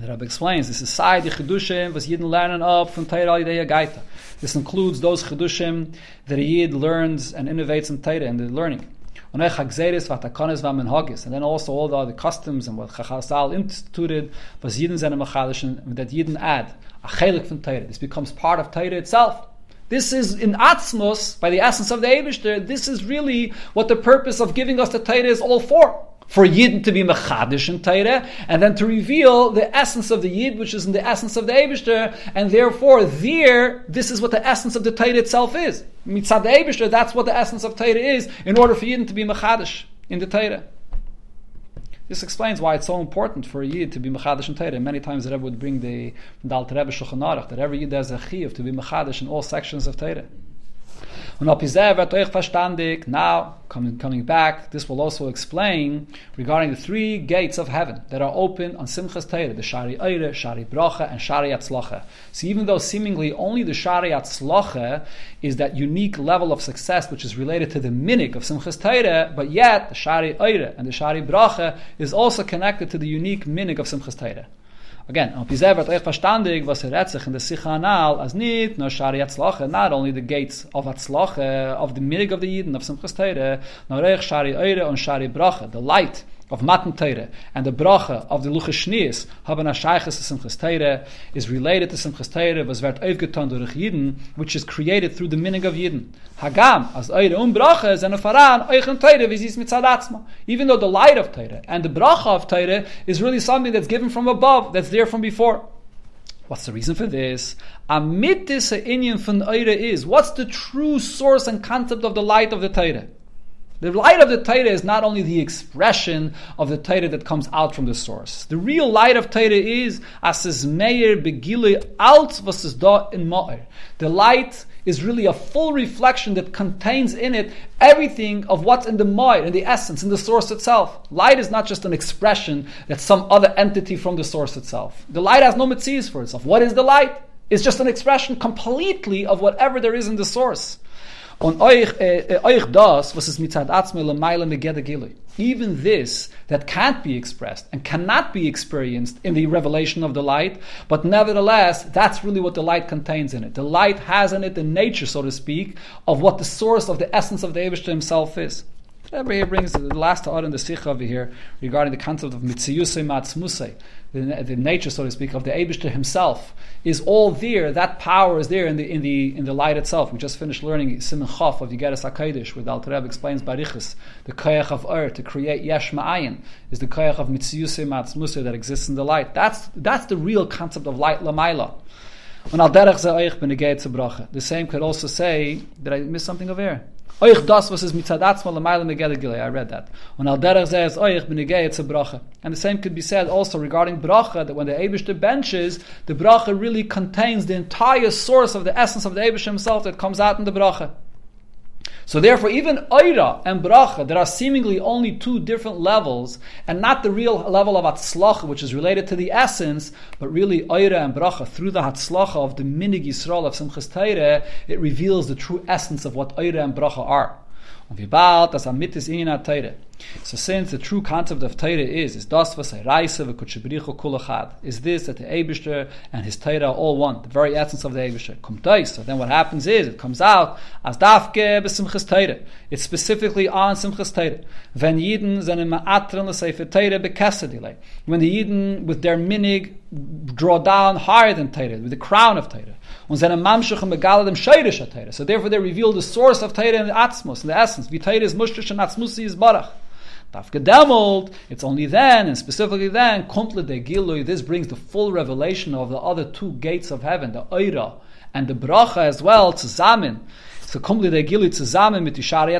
the Rebbe explains, this is side the Chidushim, was Yidden learning up from Torah Alidei Gaita. This includes those Chidushim that a Yid learns and innovates in Torah and the learning. And then also all the other customs and what Chachasal instituted was Yidden Zene Machadishin, that Yidden add a chelik from Torah. This becomes part of Torah itself. This is in Atzmos, by the essence of the Abishter, this is really what the purpose of giving us the Torah is all for for Yid to be mechadish in Torah, and then to reveal the essence of the Yid, which is in the essence of the Eibishter, and therefore there, this is what the essence of the Torah itself is. Mitzad the Eibishter, that's what the essence of Torah is, in order for Yid to be mechadish in the Torah. This explains why it's so important for a Yid to be mechadish in Torah. Many times the Rebbe would bring the, Alter Rebbe Shulchan Aruch, that every Yid has a chiyuv to be mechadish in all sections of Torah. Euch verstandig, now, coming, coming back, this will also explain regarding the three gates of heaven that are open on Simchas Torah, the Shari Eire, Shari Bracha, and Shari Atzlacha. So even though seemingly only the Shari Atzlacha is that unique level of success which is related to the minik of Simchas Torah, but yet the Shari Eire and the Shari Bracha is also connected to the unique minik of Simchas Torah. Again, auf dieser wird euch verstandig, was er sich in der Sicha Anal, als nicht nur Shari Atzlache, not only the gates of Atzlache, of the minig of the Yidden, of Simchas Teire, nor euch Shari Eure und Shari Brache, the light of Matan Teire and the bracha of the Luchas Shnias haben a shaykhs to Simchas Teire is related to Simchas Teire was wird aufgetan durch Yidden which is created through the minig of Yidden Hagam as eure un bracha is an faran euchen Teire wie sie even though the light of Teire and the bracha of Teire is really something that's given from above that's there from before What's the reason for this? Amid this inyan from Eire is, what's the true source and concept of the light of the Torah? The light of the Torah is not only the expression of the Torah that comes out from the source. The real light of Torah is as is meir begile alt is da in ma'ir. The light is really a full reflection that contains in it everything of what's in the ma'ir, in the essence, in the source itself. Light is not just an expression that's some other entity from the source itself. The light has no mitzvahs for itself. What is the light? It's just an expression completely of whatever there is in the source. Und euch, äh, äh, euch das, was mitzad atzme le meile gilui. Even this that can't be expressed and cannot be experienced in the revelation of the light, but nevertheless, that's really what the light contains in it. The light has in it the nature, so to speak, of what the source of the essence of the Abishta himself is. Rebbe brings the last thought in the Sikh over here regarding the concept of mitziyusei matzmusei the, the nature, so to speak, of the Abishter himself is all there. That power is there in the in the in the light itself. We just finished learning Simon Chaf of Yigeres Hakadosh, where the Alter Rebbe explains Barichas, the koyach of Ur to create Yesh Ma'ayin is the koyach of Mitziyusei Matzmuser that exists in the light. That's that's the real concept of light Lamaila. The same could also say, did I miss something over here? Euch das, was ist mitzadatz mal meile megele gile. I read that. Und al derech says, euch bin igei zu brache. And the same could be said also regarding bracha, that when the Abishter benches, the bracha really contains the entire source of the essence of the Abish himself that comes out in the bracha. So therefore, even Oira and Bracha, there are seemingly only two different levels, and not the real level of Hatzlacha, which is related to the essence, but really Oira and Bracha, through the Hatzlacha of the Minig Yisrael of Simchas Teire, it reveals the true essence of what Oira and Bracha are. So since the true concept of Teire is, is das kulachad, is this that the Eibishter and his are all one, the very essence of the Eibishter. Kommt So then what happens is, it comes out as dafke besimchas Teire. It's specifically on Simchas Teire. When Yidden seine ma'atren l'sefer Teire bekesedile. When the Yidden with their minig draw down higher than Teire, with the crown of Sheirish So therefore they reveal the source of Teire and Atzmus, in the essence. Wie is Mushtish and Atzmusi is Barach. Dafka Demelt, it's only then, and specifically then, Kumple de Gilui, this brings the full revelation of the other two gates of heaven, the Eira and the Bracha as well, zusammen. So kommt der Gili zusammen mit die Shari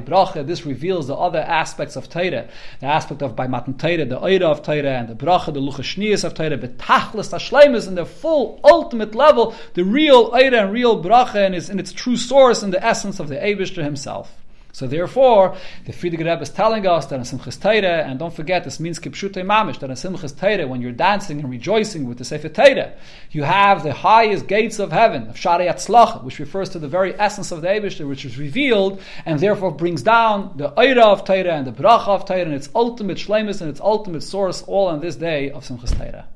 Brache. This reveals the other aspects of Teire. The aspect of by Matan Teire, the Eure of Teire, and the Brache, the Lucha Shnias of Teire, betachlis Tashleimus in the full, ultimate level, the real Eure and real Brache in its, in its true source, in the essence of the Eibishter himself. So therefore, the Frierdiker Rebbe is telling us that in Simchas Teire, and don't forget, this means Kipshute Mamish, that in Simchas Teire, when you're dancing and rejoicing with the Sefer Teire, you have the highest gates of heaven, of Shari Atzlach, which refers to the very essence of the Eibishter, which is revealed, and therefore brings down the Eira of Teire and the Bracha of Teire, and its ultimate Shlemus and its ultimate source, all on this day of Simchas Teire.